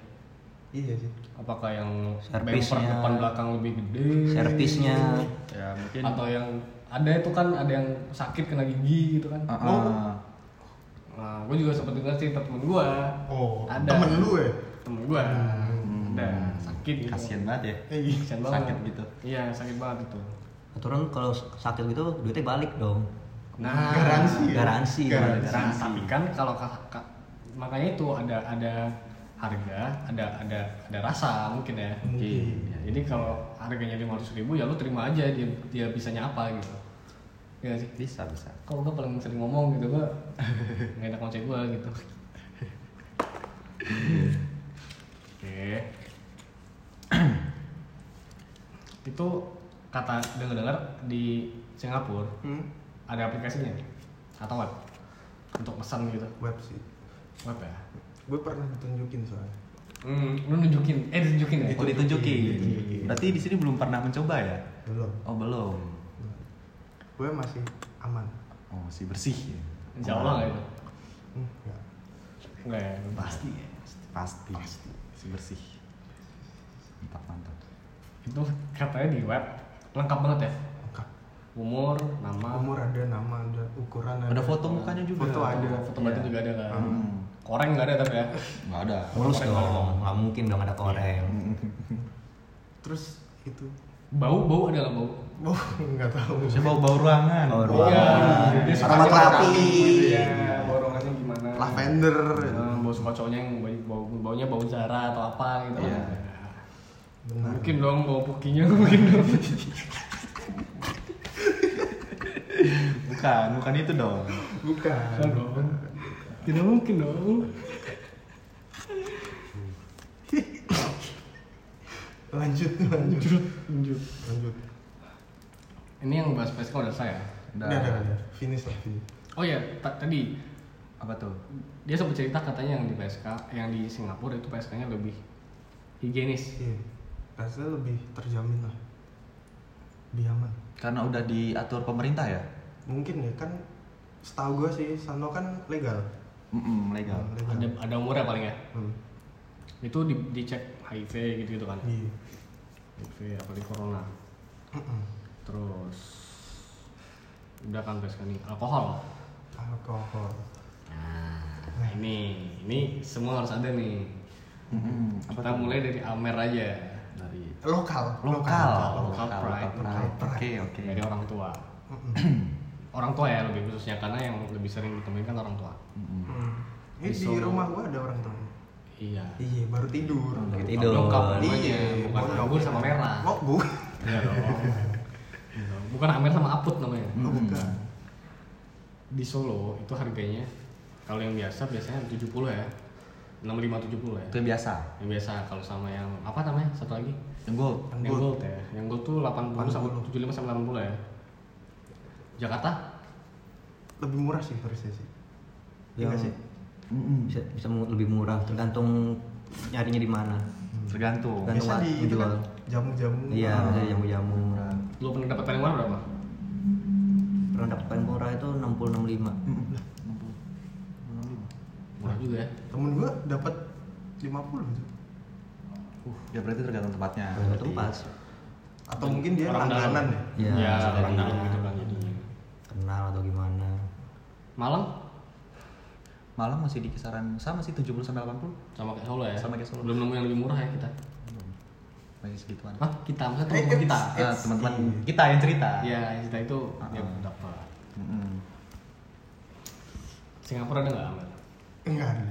iya sih Apakah yang bumper depan belakang lebih gede? Servisnya. Ya, mungkin Atau yang ada itu kan ada yang sakit kena gigi gitu kan. Ah, Oh. ah. Nah, gue juga sempat dengar cerita temen gue. oh Ada. temen lu ya Temen gue. Hmm. Ada sakit gitu. Kasian banget ya. Iya. Kasian banget. Sakit gitu. Iya, sakit banget itu. Aturan kalau sakit gitu duitnya balik dong. Nah, Garansi ya? Garansi. Garansi. Nah, tapi kan kalau ka- ka- makanya itu ada ada harga, ada ada ada rasa mungkin ya. Mungkin. Ya, jadi kalau harganya lima ribu ya lu terima aja dia dia bisanya apa gitu. Ya sih. Bisa, bisa. Kok gue paling sering ngomong gitu gue nggak enak konsep gue gitu. *laughs* Oke. *clears throat* itu kata dengar-dengar di Singapura Hmm, ada aplikasinya atau web untuk pesan gitu web sih web ya gue pernah ditunjukin soalnya hmm, lu nunjukin eh ditunjukin ya Oh, ditunjukin. Berarti di sini belum pernah mencoba ya? belum Oh, belum. gue masih aman Oh, masih bersih ya. insya Allah nggak itu hmm, nggak. nggak ya pasti ya Pasti. Pasti. Masih bersih. Mantap, mantap. itu katanya di web lengkap banget ya lengkap umur nama umur ada nama ada ukuran ada Ada foto mukanya juga. Foto ada. foto badan juga ada kan Hmm. koreng nggak ada tapi ya Nggak ada. Mulus dong. Nggak mungkin dong ada koreng. *laughs* terus itu bau bau ada nggak bau oh *laughs* nggak tahu Saya bau bau ruangan. Bau Iya. ruangan. Aromat suka terapi. gitu ya bau ruangannya gimana lavender Nah, bau suka cowoknya yang bau, bau baunya bau Zara atau apa gitu Iya. Benar mungkin dong bau pukinya *laughs* mungkin dong Bukan, bukan itu dong. bukan Bukan dong. Tidak mungkin dong. lanjut lanjut Lanjut. lanjut Ini yang bahas PSK udah saya. udah udah udah finish lah finish Oh ya, tadi Apa tuh? dia sempat cerita katanya yang di PSK, yang di Singapura itu PSK-nya lebih higienis iya rasanya lebih terjamin lah. Lebih aman. Karena udah diatur pemerintah ya? mungkin ya kan setahu gue sih Sano kan legal. Mm-mm, legal. Hmm, legal. Ada ada umurnya paling ya? Hmm. itu di, dicek HIV gitu gitu kan? Iya. HIV apalagi corona? Mm-mm. terus udah kan tes kan nih alkohol? Alkohol. Nah ini ini semua harus ada nih. Mm-mm, apa kita mulai dari Amer aja dari lokal lokal, lokal pride. lokal pride. Oke, oke. dari orang tua orang tua ya lebih khususnya karena yang lebih sering ditemuin kan orang tua. Hmm. Ini Di rumah gua ada orang tua. iya Iya, baru tidur. Lagi tidur. Lengkap namanya, Iya, bukan bukan anggur sama merah Oh, bu. Iya dong. bukan Amer sama Aput namanya Oh, bukan. di Solo itu harganya kalau yang biasa biasanya 70 ya 65 70 ya Itu yang biasa. yang biasa kalau sama yang apa namanya satu lagi Yang gold. Yang yang gold. gold ya yang gold tuh 80 sampai 75 sampai 80 ya Jakarta Lebih murah sih harusnya sih. Iya sih? Mm-mm. bisa bisa mu- lebih murah tergantung nyarinya di mana. Tergantung. Kan- Biasa di itu kan jamu-jamu. Iya, Ah. bisa jamu-jamu. lu pernah dapat paling murah berapa Pernah dapat paling murah itu 60 65. Juga ya Temen gua dapat 50 tuh. Ya berarti tergantung tempatnya. Tergantung tempat. Atau mungkin dia Orang langganan dalam. ya. Iya, ya bisa orang dalam gitu kan jadinya Kenal atau gimana. Malang Malang masih di kisaran sama sih 70 sampai 80. sama kayak Solo ya Sama kayak Solo. belum nemu yang lebih murah ya kita Masih segituan. Hah? kita maksudnya Eh, teman kita it's- Ah, teman-teman Iya. kita yang cerita. Iya, kita itu dia Ah. dapat. Mm-mm. Singapura ada nggak Amer? Enggak ada.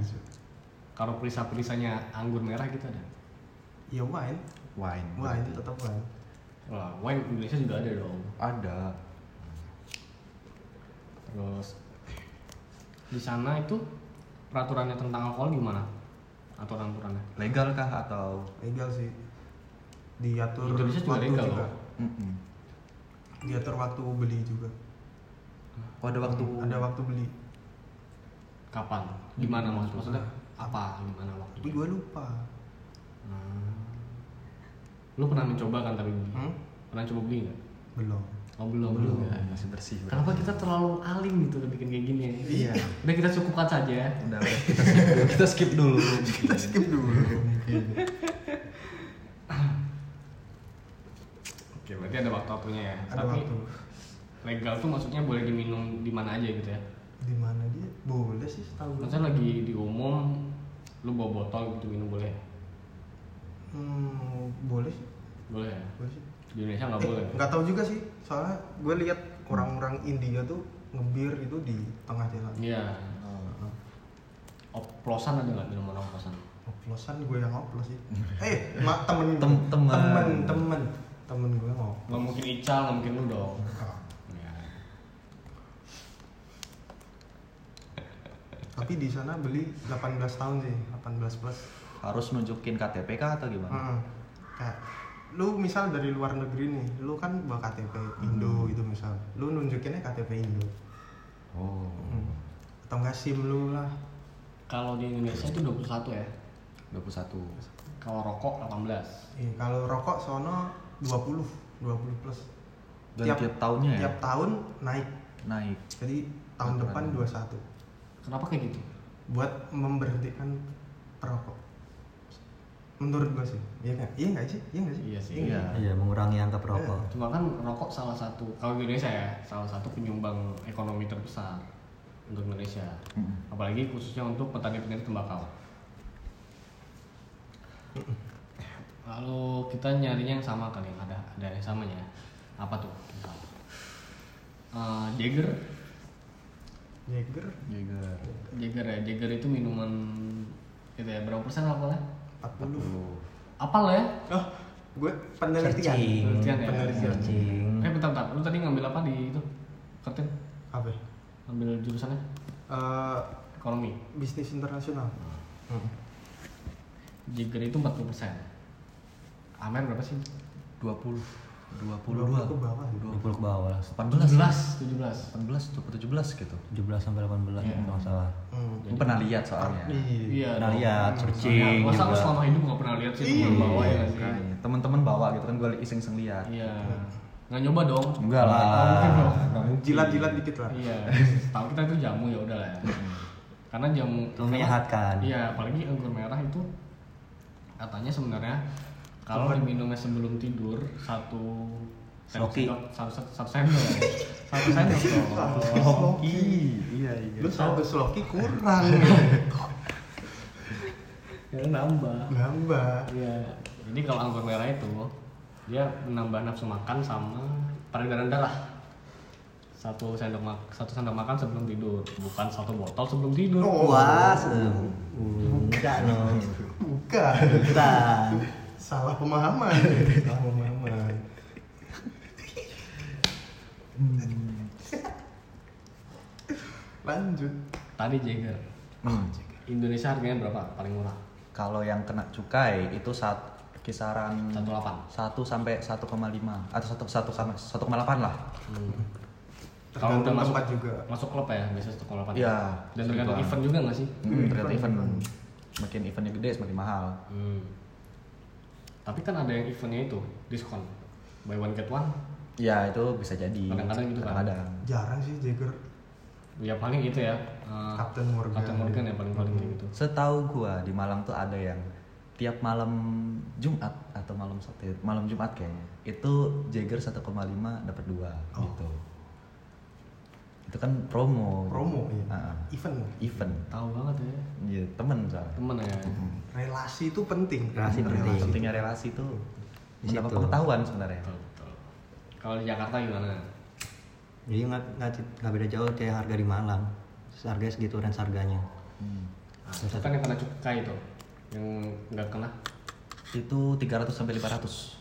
Kalau perisa-perisanya anggur merah gitu ada. Ya wine. Wine. Wine tetap wine. Wah, wine Indonesia juga ada dong. Ada. Terus di sana itu peraturannya tentang alkohol gimana? Aturan-aturannya? Legal kah atau? Legal sih. Diatur Indonesia juga waktu legal juga. loh. Mm-mm. Diatur waktu beli juga. Oh, ada waktu. Ada waktu beli. Kapan? Gimana maksud maksudnya? Apa? Gimana Tapi waktunya? gue lupa. Hmm. Lu pernah mencoba kan tapi? Hmm? Pernah coba beli nggak? Belum. Oh belum belum ya. Masih bersih. Kenapa kita terlalu alim gitu bikin kayak gini ya? Iya. Udah kita cukupkan saja. Udah, udah, kita skip dulu. kita skip dulu. *laughs* Kita skip dulu. *laughs* Oke, berarti ada waktu-waktunya ya. Ada Tapi waktu. legal tuh maksudnya boleh diminum di mana aja gitu ya. Di mana dia? Boleh sih setahu gue. Maksudnya lagi di umum lu bawa botol gitu minum boleh? Hmm, boleh sih. Boleh ya? Boleh sih. Di Indonesia nggak boleh. Eh, nggak tahu juga sih. Soalnya gue lihat orang-orang India tuh ngebir itu di tengah jalan. Iya. Oplosan ada nggak minuman oplosan? Oplosan gue yang oplos sih. eh, mak temen Tem- temen. temen temen temen gue ngoplos. Nggak mungkin Ical, nggak mungkin lu dong. Ah, Ya. Tapi di sana beli 18 tahun sih, 18 plus. Harus nunjukin KTP kah atau gimana? Heeh. Kayak lu misal dari luar negeri nih, lu kan bawa KTP Indo gitu misal. Lu nunjukinnya KTP Indo. Oh. Hmm. Atau enggak SIM lu lah. Kalau di Indonesia itu 21 ya. 21. Kalau rokok 18. Iya, kalau rokok sono 20, 20 plus. Dan tiap, tahunnya ya? Tiap tahun naik. Naik. Jadi tahun Aturan. depan 21. Kenapa kayak gitu? Buat memberhentikan perokok. Menurut gua sih. Iya nggak? Iya nggak sih? Iya nggak sih? Iya sih. nggak? Iya. Iya, mengurangi angka perokok. Cuma kan rokok salah satu kalau di Indonesia ya, salah satu penyumbang ekonomi terbesar untuk Indonesia. Mm-mm. Apalagi khususnya untuk petani-petani tembakau. Lalu kita nyarinya yang sama kali, ada ada yang samanya. Apa tuh? Misal. Eh, Jager, Jager Jager. Jager ya, Jager itu minuman itu ya berapa persen alkoholnya? 40. Apal ya? Oh, gue penelitian. Searching. Penelitian ya? Penelitian. Eh bentar bentar, lu tadi ngambil apa di itu? Kertin? Apa? Ngambil jurusannya? Eh, Ekonomi. bisnis internasional. Hmm. Jager itu 40 persen. Amer berapa sih? 20. 22 20 ke bawah. 20 ke bawah lah 18 17 18 17 atau 17 gitu 17 sampai 18 Iya. kalau nggak salah Hmm. Gue pernah lihat soalnya Iya. Pernah dong. lihat, Masa- searching Masa aku juga. selama hidup gak pernah lihat sih Iya. temen bawa ya sih? Teman-teman bawa gitu kan gue iseng-iseng lihat Iya. Nggak nyoba dong. enggak lah. Jilat-jilat dikit lah. Iya. Tahu kita itu jamu ya udah lah. Karena jamu Itu menyehatkan. Iya, apalagi anggur merah itu katanya sebenarnya kalau diminumnya sebelum tidur satu Sloki. sendok- satu, satu, satu sendok satu sendok. Sloki. *laughs* iya iya Lu satu sloki kurang. *laughs* ya nambah Nambah. Iya. Jadi kalau anggur merah itu dia menambah nafsu makan sama peredaran darah. Satu sendok mak satu sendok makan sebelum tidur, bukan satu botol sebelum tidur. Oh. Wah, se- enggak no. Bukan. Bukan. Salah pemahaman. *laughs* Salah pemahaman. Lanjut. Tadi Jagger. Hmm. Indonesia harganya berapa? Paling murah. kalau yang kena cukai itu saat kisaran 18. 1 sampai 1,5 atau 1 1 sama 1,8 lah Hmm. Kalau udah Tergantung masuk tempat juga. masuk klub ya biasa 1,8. Iya, Dan tergantung event juga nggak sih? Hmm, tergantung event, event. event. Semakin eventnya gede semakin mahal. Hmm. Tapi kan ada yang eventnya itu diskon. Buy one get one. Ya itu bisa jadi. Kadang-kadang gitu kan. Kadang-kadang. Jarang sih Jagger. Ya paling itu ya. eh, Captain Morgan. Captain Morgan ya paling paling kayak gitu. Setahu gua di Malang tuh ada yang tiap malam Jumat atau malam Sabtu, malam Jumat kayaknya. Itu Jagger 1,5 dapat 2 Oh. gitu. Itu kan promo. Promo iya. Ah. Event. event. Tahu banget ya. Iya, temen soalnya. Temen ya. Relasi itu penting. Relasi penting. Pentingnya relasi tuh Di mendapat pengetahuan sebenarnya. Betul, betul. Kalau di Jakarta gimana? Jadi nggak nggak nggak beda jauh kayak harga di Malang. Harga segitu range harganya. Hmm. Nah, itu kan yang kena cukai itu. Yang nggak kena. Itu 300 sampai 500.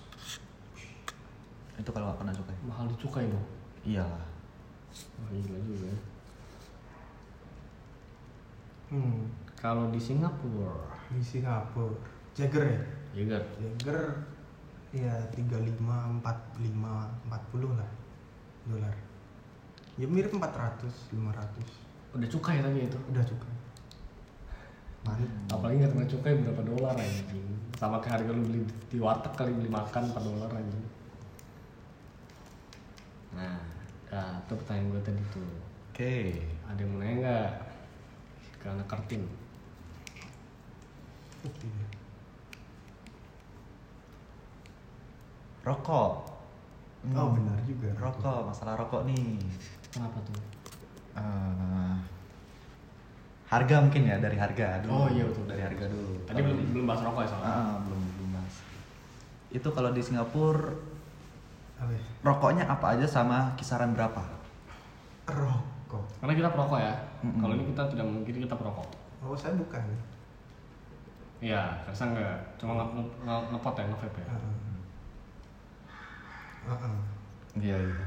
Itu kalau nggak kena cukai. Mahal di cukai dong. Iyalah. Wah, gila juga. Hmm. Kalau di Singapura, Di Singapura. Jagger ya? Jager. Jagger ya 35 45 40 lah dolar. Ya mirip 400 500. Udah cukai tapi itu. Udah cukup. Mantap. Apalagi nggak kena cukai berapa dolar anjing. Sama kayak harga lu beli di warteg kali beli makan 4 dolar anjing. Nah, nah itu pertanyaan gue tadi tuh. Oke. Ada yang mau nanya nggak? Kartin. Oke. Rokok. Oh, benar juga. Rokok, masalah rokok nih. Kenapa tuh? Eh, harga mungkin ya dari harga dulu. Oh, iya, betul. Dari harga dulu. Tadi Kalau belum di- belum bahas rokok ya soalnya. Ah, belum belum bahas. Itu kalau di Singapura? Rokoknya apa aja sama kisaran berapa? Rokok. Karena kita perokok ya. Mm-mm. Kalau ini kita tidak mungkin kita perokok. Oh, saya bukan. Iya, karena enggak. Cuma nge- nge- nge- ngepot ya, nge-vape ya. Heeh. Heeh. Iya iya.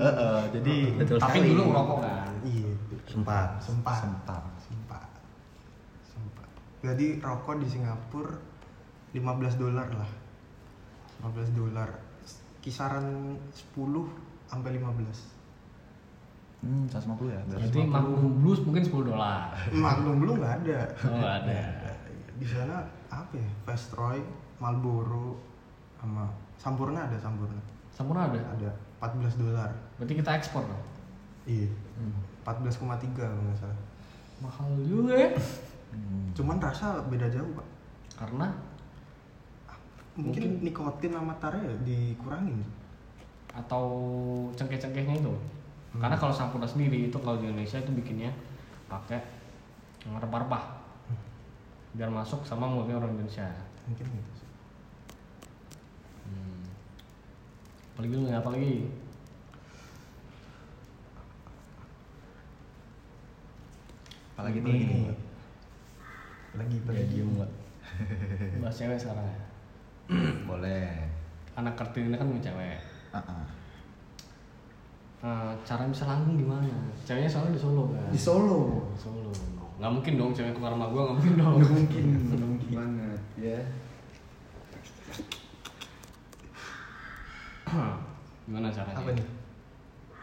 Heeh, jadi Betul Tapi sekali. dulu ngerokok kan. Iya. Sempat. Sempat. sempat. Sempat. Sempat. Jadi rokok di Singapura 15 dolar lah. 15 dolar. Kisaran 10 sampai 15. Hmm, 150 ya. berarti. Magnum Blues mungkin 10 dolar. Magnum belum nggak ada. Oh, nggak ada. Di sana apa ya? Vestroy, Marlboro, sama Sampurna ada Sampurna. Sampurna ada. Ada 14 dolar. Berarti kita ekspor dong. Iya. 14,3 kalau nggak salah. Mahal juga ya. Hmm. Cuman rasa beda jauh pak. Karena Mungkin, nikotin sama tarnya dikurangin. atau cengkeh-cengkehnya itu. Hmm. Karena kalau Sampurna sendiri itu kalau di Indonesia itu bikinnya pakai yang rempah-rempah. Biar masuk sama mulutnya orang Indonesia. Mungkin gitu sih. Hmm. Apalagi lu apa lagi? Apalagi Apalagi nih. Lagi Ya pergi. diem gak? Bahas cewek sekarang ya. Boleh. Anak kartun ini kan punya cewek. Ah, ah. Eh, cara bisa langgeng gimana? Ceweknya soalnya di Solo kan? Di Solo. Di Solo. Nggak mungkin dong cewek keluar rumah gua nggak mungkin dong. Nggak mungkin. banget ya. *clears throat* Gimana caranya? Apa nih?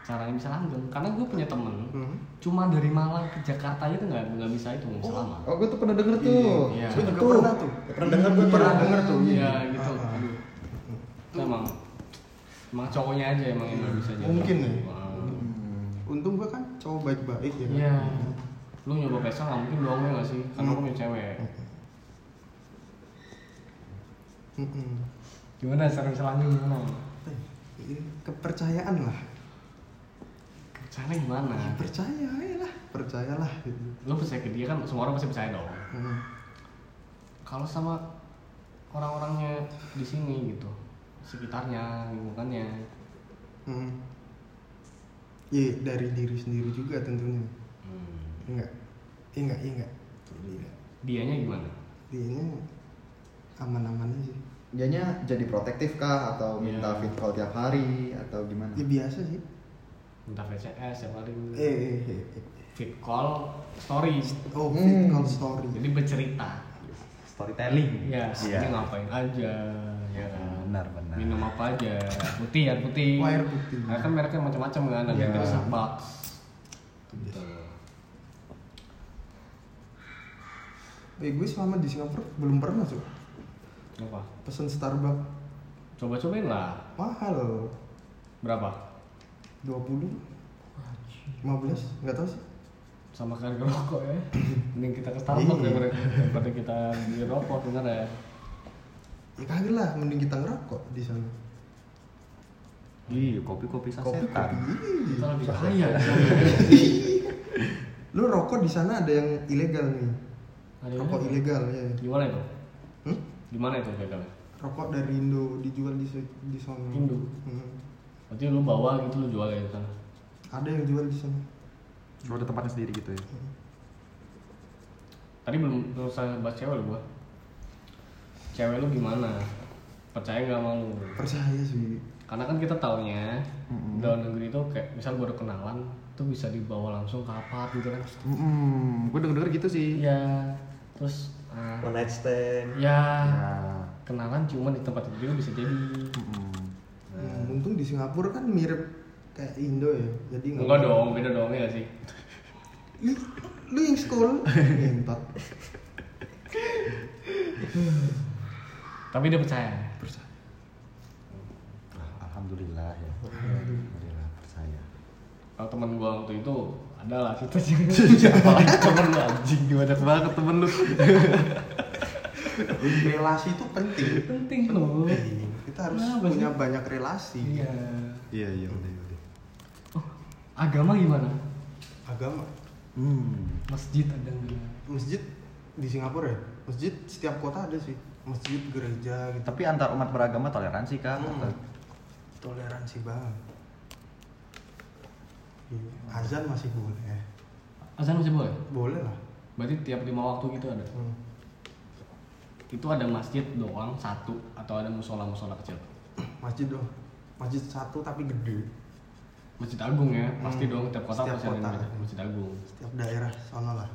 Caranya bisa langgeng. Karena gue punya temen, Hmm. cuma dari Malang ke Jakarta tuh nggak nggak bisa itu nggak bisa lama. Oh, gue tuh pernah denger tuh. Iya. Gue juga Tuh. pernah tuh. Pernah denger gue Pernah tuh. denger tuh. Iya gitu. Ah, ah. Aduh. Itu emang emang cowoknya aja emang yang nggak bisa jalan. Mungkin ya. Hmm. Untung gue kan cowok baik-baik ya kan. Iya. Lu nyoba pesa nggak mungkin dong ya nggak sih? Karena lu Hmm. punya cewek. Mm-mm. Gimana cara langgeng gimana? Eh, Kepercayaan lah. Caranya gimana? Percaya ya lah, percayalah gitu. Lu percaya ke dia kan semua orang pasti percaya dong. Hmm. Kalau sama orang-orangnya di sini gitu, sekitarnya, lingkungannya. Hmm. Iya dari diri sendiri juga tentunya. Hmm. Enggak. Iya enggak, iya enggak. Iya. Dianya gimana? Dianya aman-aman aja. Dianya jadi protektif kah atau minta Iya. fit call tiap hari atau gimana? Ya biasa sih. Minta VCS setiap hari. Eh, eh, eh, eh. Fit call, story. Oh, Hmm. fit call story. Jadi bercerita. Storytelling. Ya, Iya. ini ngapain aja, ya kan. Benar, benar. Minum apa aja, putih ya putih. Oh, air putih. Nah, kan mereknya macam-macam kan, ada yang Starbucks. Gitu. Eh, gue selama di Singapura belum pernah tuh Apa? pesen Starbucks Coba-cobain lah. mahal Berapa? 20 15 nggak tahu sih Sama harga rokok ya. *clears throat* Mending kita ke Starbucks Iya. daripada, daripada kita beli rokok bener ya. ya kagak lah mending kita ngerokok di sana Iya, kopi-kopi kopi sasetan. kopi Kita lebih kaya. ya. *laughs* lu rokok di sana ada yang ilegal nih Ada rokok ilegal? ilegal ya Gimana itu? Hmm? Gimana itu gagalnya? rokok dari Indo dijual di di sana Indo? Hmm. Berarti lu bawa gitu lu jual ya di sana. ada yang jual di sana Lu ada tempatnya sendiri gitu ya? Tadi belum belum saya bahas cewek lu gua. Cewek lu gimana? Percaya nggak sama lu? percaya sih Karena kan kita taunya Mm-mm. dalam negeri itu kayak misal gua ada kenalan tuh bisa dibawa langsung ke apa gitu kan. Hmm, gue denger-denger gitu sih. Iya. Terus ah, One night stand. ya Ya. kenalan cuma di tempat itu juga bisa jadi. Mm-mm. Untung di Singapura kan mirip kayak Indo ya jadi nggak Enggak dong, beda dong ya sih. lu, lu yang sekolah ngentot Tapi dia percaya. percaya Ah, Alhamdulillah ya. Alhamdulillah percaya. Kalau temen gua waktu itu adalah situ apalagi temen lu anjing Banyak banget temen lu. Relasi itu penting penting loh. Kita harus sih? punya banyak relasi. Iya. Iya, iya, udah, udah. oh, agama gimana? Agama? Hmm. masjid ada nggak? Masjid di Singapura ya? Masjid setiap kota ada sih. Masjid gereja gitu. Tapi antar umat beragama toleransi kah? Hmm. Atau- toleransi banget. Azan masih boleh. Azan masih boleh? Boleh lah. Berarti tiap lima waktu gitu ada? Hmm. Itu ada masjid doang satu atau ada musola musola kecil masjid dong masjid satu tapi gede masjid agung ya Hmm. pasti dong tiap kota Setiap pasti ada kota. masjid, masjid agung setiap daerah sana lah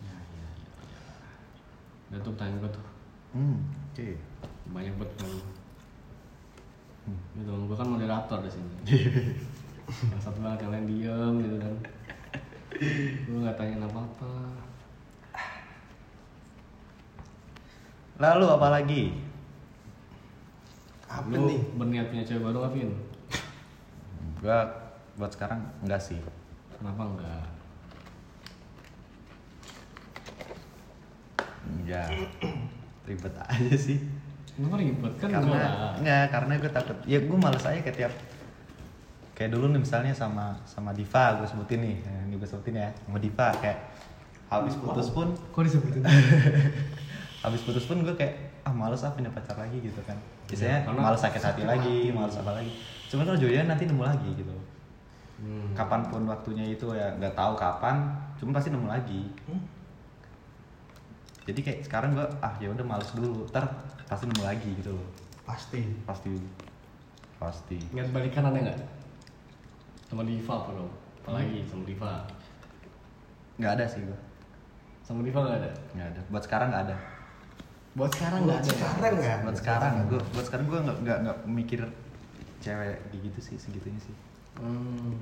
ya, ya, ya, ya. udah tuh tanya gua tuh Hmm, oke. banyak banget kan Hmm. gitu gua kan moderator di sini *laughs* yang satu banget yang lain diem gitu kan lu nggak tanya apa apa Lalu apa lagi? apa lu nih berniat punya cewek baru nggak Vin? Gua buat sekarang enggak sih. kenapa enggak Ya ribet aja sih. Kenapa ribet kan karena enggak lah. enggak karena gue takut ya gue males aja kayak tiap kayak dulu nih misalnya sama sama Diva gue sebutin nih ini gue sebutin ya sama Diva kayak habis putus pun kok disebutin *laughs* habis putus pun gue kayak ah males ah punya pacar lagi gitu kan biasanya karena males sakit hati lagi hati. males apa lagi cuman kalau jodohnya nanti nemu lagi gitu Hmm. kapan pun waktunya itu ya nggak tahu kapan cuma pasti nemu lagi Hmm? jadi kayak sekarang gue ah ya udah males dulu ntar pasti nemu lagi gitu loh pasti pasti pasti Niat balikan ada nggak? Sama Diva apa dong? Apalagi sama Diva. nggak ada sih gue Sama Diva nggak ada. nggak ada buat sekarang nggak ada buat sekarang nggak ada ya? sekarang nggak buat sekarang gue buat sekarang gue nggak nggak nggak mikir cewek kayak gitu sih segitunya sih Hmm.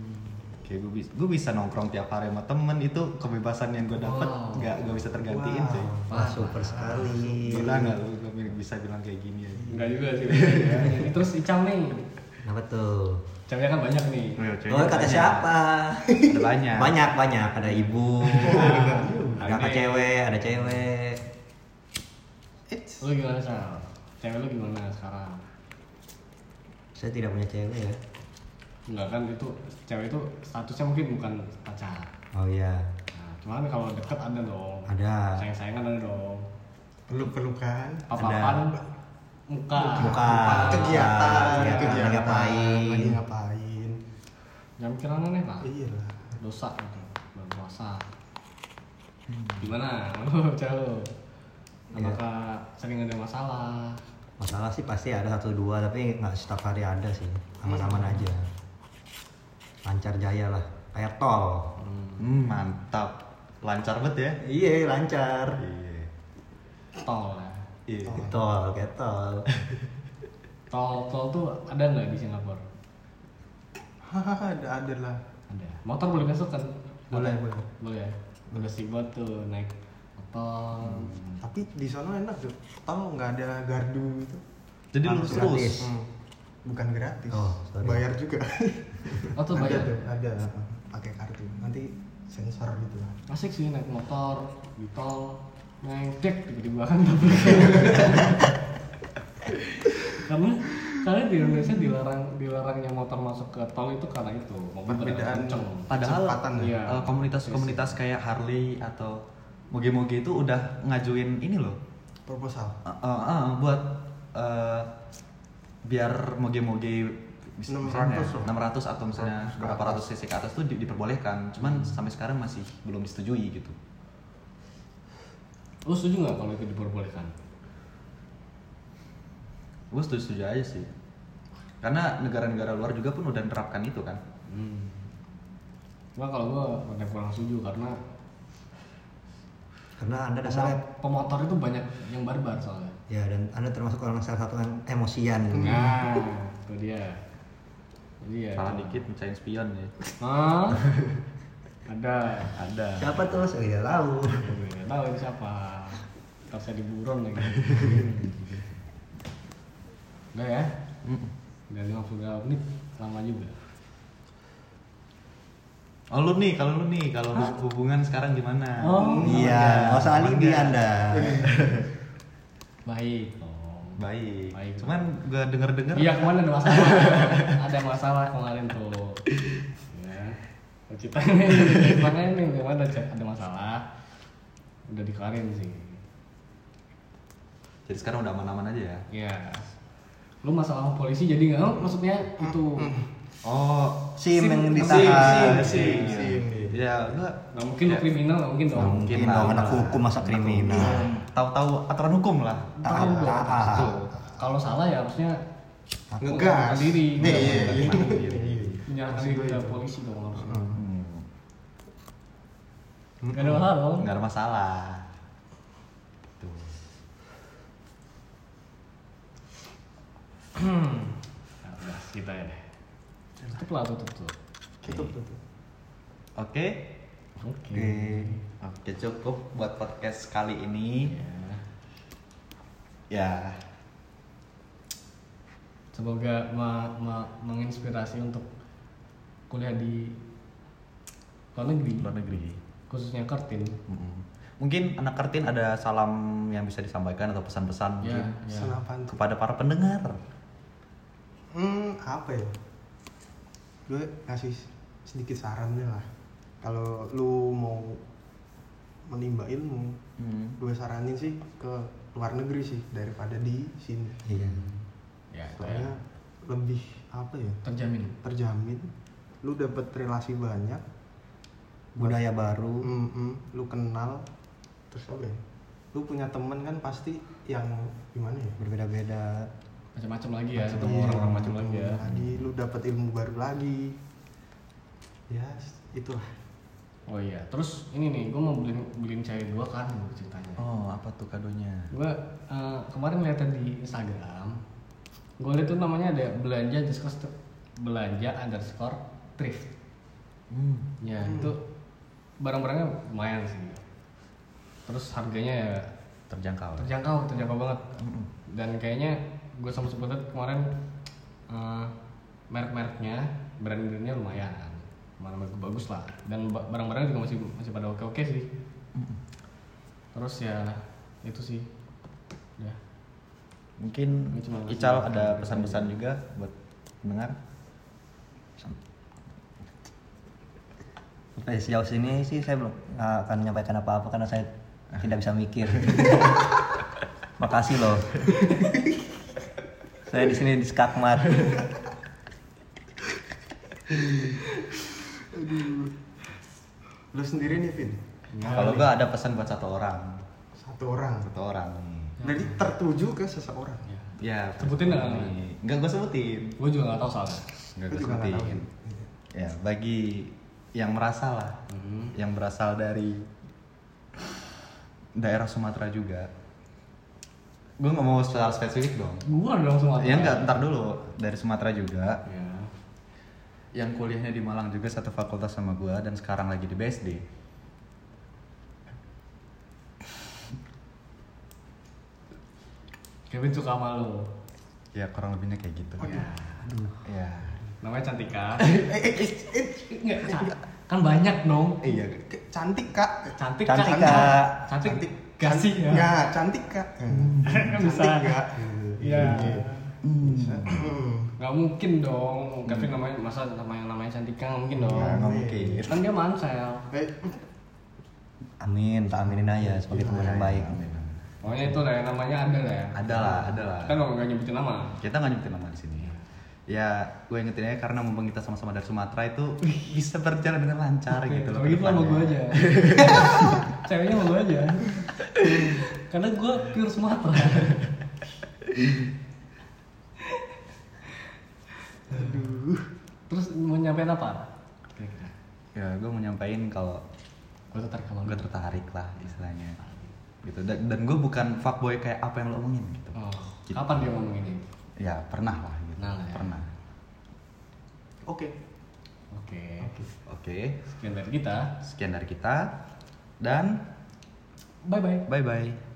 kayak gue bisa gue bisa nongkrong tiap hari sama temen itu kebebasan yang gue dapat Wow. nggak nggak bisa tergantiin Wow. sih Wah, super sekali. gila nggak lu gue bisa bilang kayak gini ya Enggak juga sih. ya. *laughs* Ini terus Icam nih. Kenapa tuh? Ceweknya kan banyak nih. Oh, kata siapa? ada banyak Banyak, banyak. Ada ibu, *laughs* ada Ada. cewek, ada cewek. Lu gimana Sal? Cewek lu gimana sekarang? Saya tidak punya cewek ya. Enggak kan itu cewek itu statusnya mungkin bukan pacar. Oh iya, Nah, cuman kalau deket ada dong. ada. Sayang-sayangan ada dong. peluk-pelukan Apa-apaan muka. Muka. kegiatan kegiatan, lagi ngapain. lagi ngapain Jangan mikir aneh lah. iya lah Dosa gitu. Bulan puasa. Hmm. Gimana? *laughs* Lu cewek lu? Iya. Apakah sering ada masalah? Masalah sih pasti ada satu dua, tapi nggak setiap hari ada sih. Aman-aman aja. Lancar jaya lah, kayak tol. hmm, mantap lancar banget ya Iya, lancar. iya Tol ya. iya Tol, kayak tol. *laughs* Tol tol tuh ada nggak di Singapura? hahaha ada ada lah Ada. Motor boleh masuk kan? Boleh, boleh. Boleh. Boleh sih buat tuh naik motor. tapi di sana enak tuh tol nggak ada gardu gitu jadi lurus terus gratis. Hmm, bukan gratis Oh, sorry. bayar juga Oh tuh ada bayar. tuh ada pakai kartu nanti sensor gitu lah Asik sih naik motor di tol ngecek tiba-tiba kan karena karena di Indonesia dilarang dilarangnya motor masuk ke tol itu karena itu mobil Perbedaan kenceng. Padahal ya? Iya. eh, komunitas-komunitas kayak Harley atau moge-moge itu udah ngajuin ini loh. Proposal? Eh, eh, eh, buat eh, biar moge-moge bisa 600 misalnya loh. 600 atau misalnya 600 berapa ratus cc ke atas tuh di- diperbolehkan. Cuman sampai sekarang masih belum disetujui gitu. Lu setuju nggak kalau itu diperbolehkan? gue setuju setuju aja sih. Karena negara-negara luar juga pun udah menerapkan itu kan. Hmm. Cuma kalau gua udah kurang setuju karena Karena anda dasarnya pemo- pemotor itu banyak yang barbar soalnya. ya dan anda termasuk orang salah satu yang emosian. Nah, itu dia. Jadi ya. salah dikit mecahin spion ya Hah? *laughs* Ada. ada Siapa tuh? Saya tidak tahu. *laughs* Nggak tahu ini siapa. Ntar saya diburon lagi. *laughs* Udah ya? Udah 52 menit. Lama juga. Oh lu nih kalau lu nih kalau hubungan sekarang gimana Oh. Iya, nggak usah alibi anda. *laughs* Baik. Oh. baik, Baik. cuman gue denger dengar Iya kemarin ada masalah. *laughs* ada masalah kemarin tuh. Ya. Ceritanya ceritanya ini kemarin ada, ada masalah. Udah dikelarin sih. jadi sekarang udah aman-aman aja ya Iya. Lu masalah sama polisi jadi nggak? Maksudnya itu oh Sim yang Sim, ditahan. sim, sim. Sim. ya enggak nggak mungkin lu kriminal nggak mungkin dong. Nggak mungkin lah, dong anak lah. hukum masa kriminal. tahu-tahu aturan hukum lah Tahu dong. tahu. Tuh. Kalau salah ya harusnya ngegas diri. Iya, iya, iya. Menyerahkan diri. Ke polisi dong harusnya. Hmm. Gak ada masalah dong. nggak ada masalah tuh Nah, udah kita ya. Tutup lah tutup tuh. tutup tutup oke Oke. Oke. oke cukup buat podcast kali ini Ya. ya Semoga ma- ma- menginspirasi untuk kuliah di luar negeri, luar negeri khususnya Kartin. Mm-mm. mungkin anak kartin ada salam yang bisa disampaikan atau pesan-pesan mungkin. Senapaan tuh kepada para pendengar hmm apa ya gue ngasih sedikit sarannya lah kalau lu mau menimba ilmu Hmm. gue saranin sih ke luar negeri sih daripada di sini Iya. Ya, itu ya. soalnya lebih apa ya terjamin. terjamin lu dapet relasi banyak Budaya baru. Mm-mm, lu kenal terus apa ya lu punya temen kan pasti yang gimana ya Berbeda-beda. Macam-macam lagi ya, ketemu iya, orang-orang macam lagi ya. lagi lu dapat ilmu baru lagi ya itulah Oh iya, terus ini nih, gue mau beliin beliin cewek gue kan ceritanya. Oh, apa tuh kadonya? Gue eh, kemarin lihat di Instagram, gue lihat tuh namanya ada belanja underscore belanja underscore thrift. Hmm. Ya itu barang-barangnya lumayan sih. Terus harganya ya Terjangkau. terjangkau, terjangkau banget. Mm-mm. Dan kayaknya gue sama sebut kemarin eh, merek-mereknya, brand-brandnya lumayan, mana bagus lah. Dan ba- barang-barangnya juga masih masih pada oke-oke sih. Terus ya itu sih. Ya. Mungkin Ical ada pesan-pesan juga buat pendengar. Sampai sejauh sini sih saya belum nggak akan menyampaikan apa-apa karena saya tidak bisa mikir. *laughs* Makasih loh. *laughs* saya di sini di skakmat. Lu sendiri nih, Vin. Kalau gua ada pesan buat satu orang. Satu orang. Satu orang. Jadi tertuju ke seseorang. Ya. Ya, Sebutin nggak? nih. Enggak gua sebutin. Gue juga nggak tahu soalnya. Nggak tahu. sebutin. Ya, bagi yang merasa lah, Hmm. yang berasal dari daerah Sumatera juga. Gue nggak mau secara spesifik dong. Gue dong semua. Ya enggak, ntar dulu dari Sumatera juga. Ya. Yang kuliahnya di Malang juga satu fakultas sama gua dan sekarang lagi di BSD. Kevin suka sama lo. Ya kurang lebihnya kayak gitu. Ya. Ya. Namanya Cantika. *laughs* Eh, eh, eh, kan banyak dong. Iya. cantik kak. Cantik, Cantik, Kak. Kak. Cantik, Cantik. Gak sih ya? Nggak, cantik kak. Kan bisa. Cantik nggak? Iya. Hmm. Gak mungkin dong. Kevin namanya masa namanya namanya Cantika nggak mungkin dong. Ya, nggak mungkin. Kan dia mansel. Eh, Amin, tak aminin aja sebagai teman yang baik. Pokoknya itu lah ya, namanya ada lah ya. Ada lah, ada lah. Kan nggak nyebutin nama. Kita nggak nyebutin nama di sini. Ya, gue ingetin aja karena mumpung kita sama-sama dari Sumatera itu bisa berjalan dengan lancar gitu loh. Kalau gitu sama gue aja. *laughs* Ceweknya sama gue aja. Karena gue pure Sumatera. aduh. Terus mau nyampein apa? Ya, gue mau nyampein kalau Gue tertarik sama gue tertarik lah istilahnya. Gitu. Dan, dan gue bukan fuckboy kayak apa yang lo omongin gitu. Oh, Gitu. kapan dia ngomong ini? Ya, pernah lah. Pernah lah ya. Pernah. Oke. Oke. Oke. Sekian dari kita. Sekian dari kita dan Bye bye. bye bye.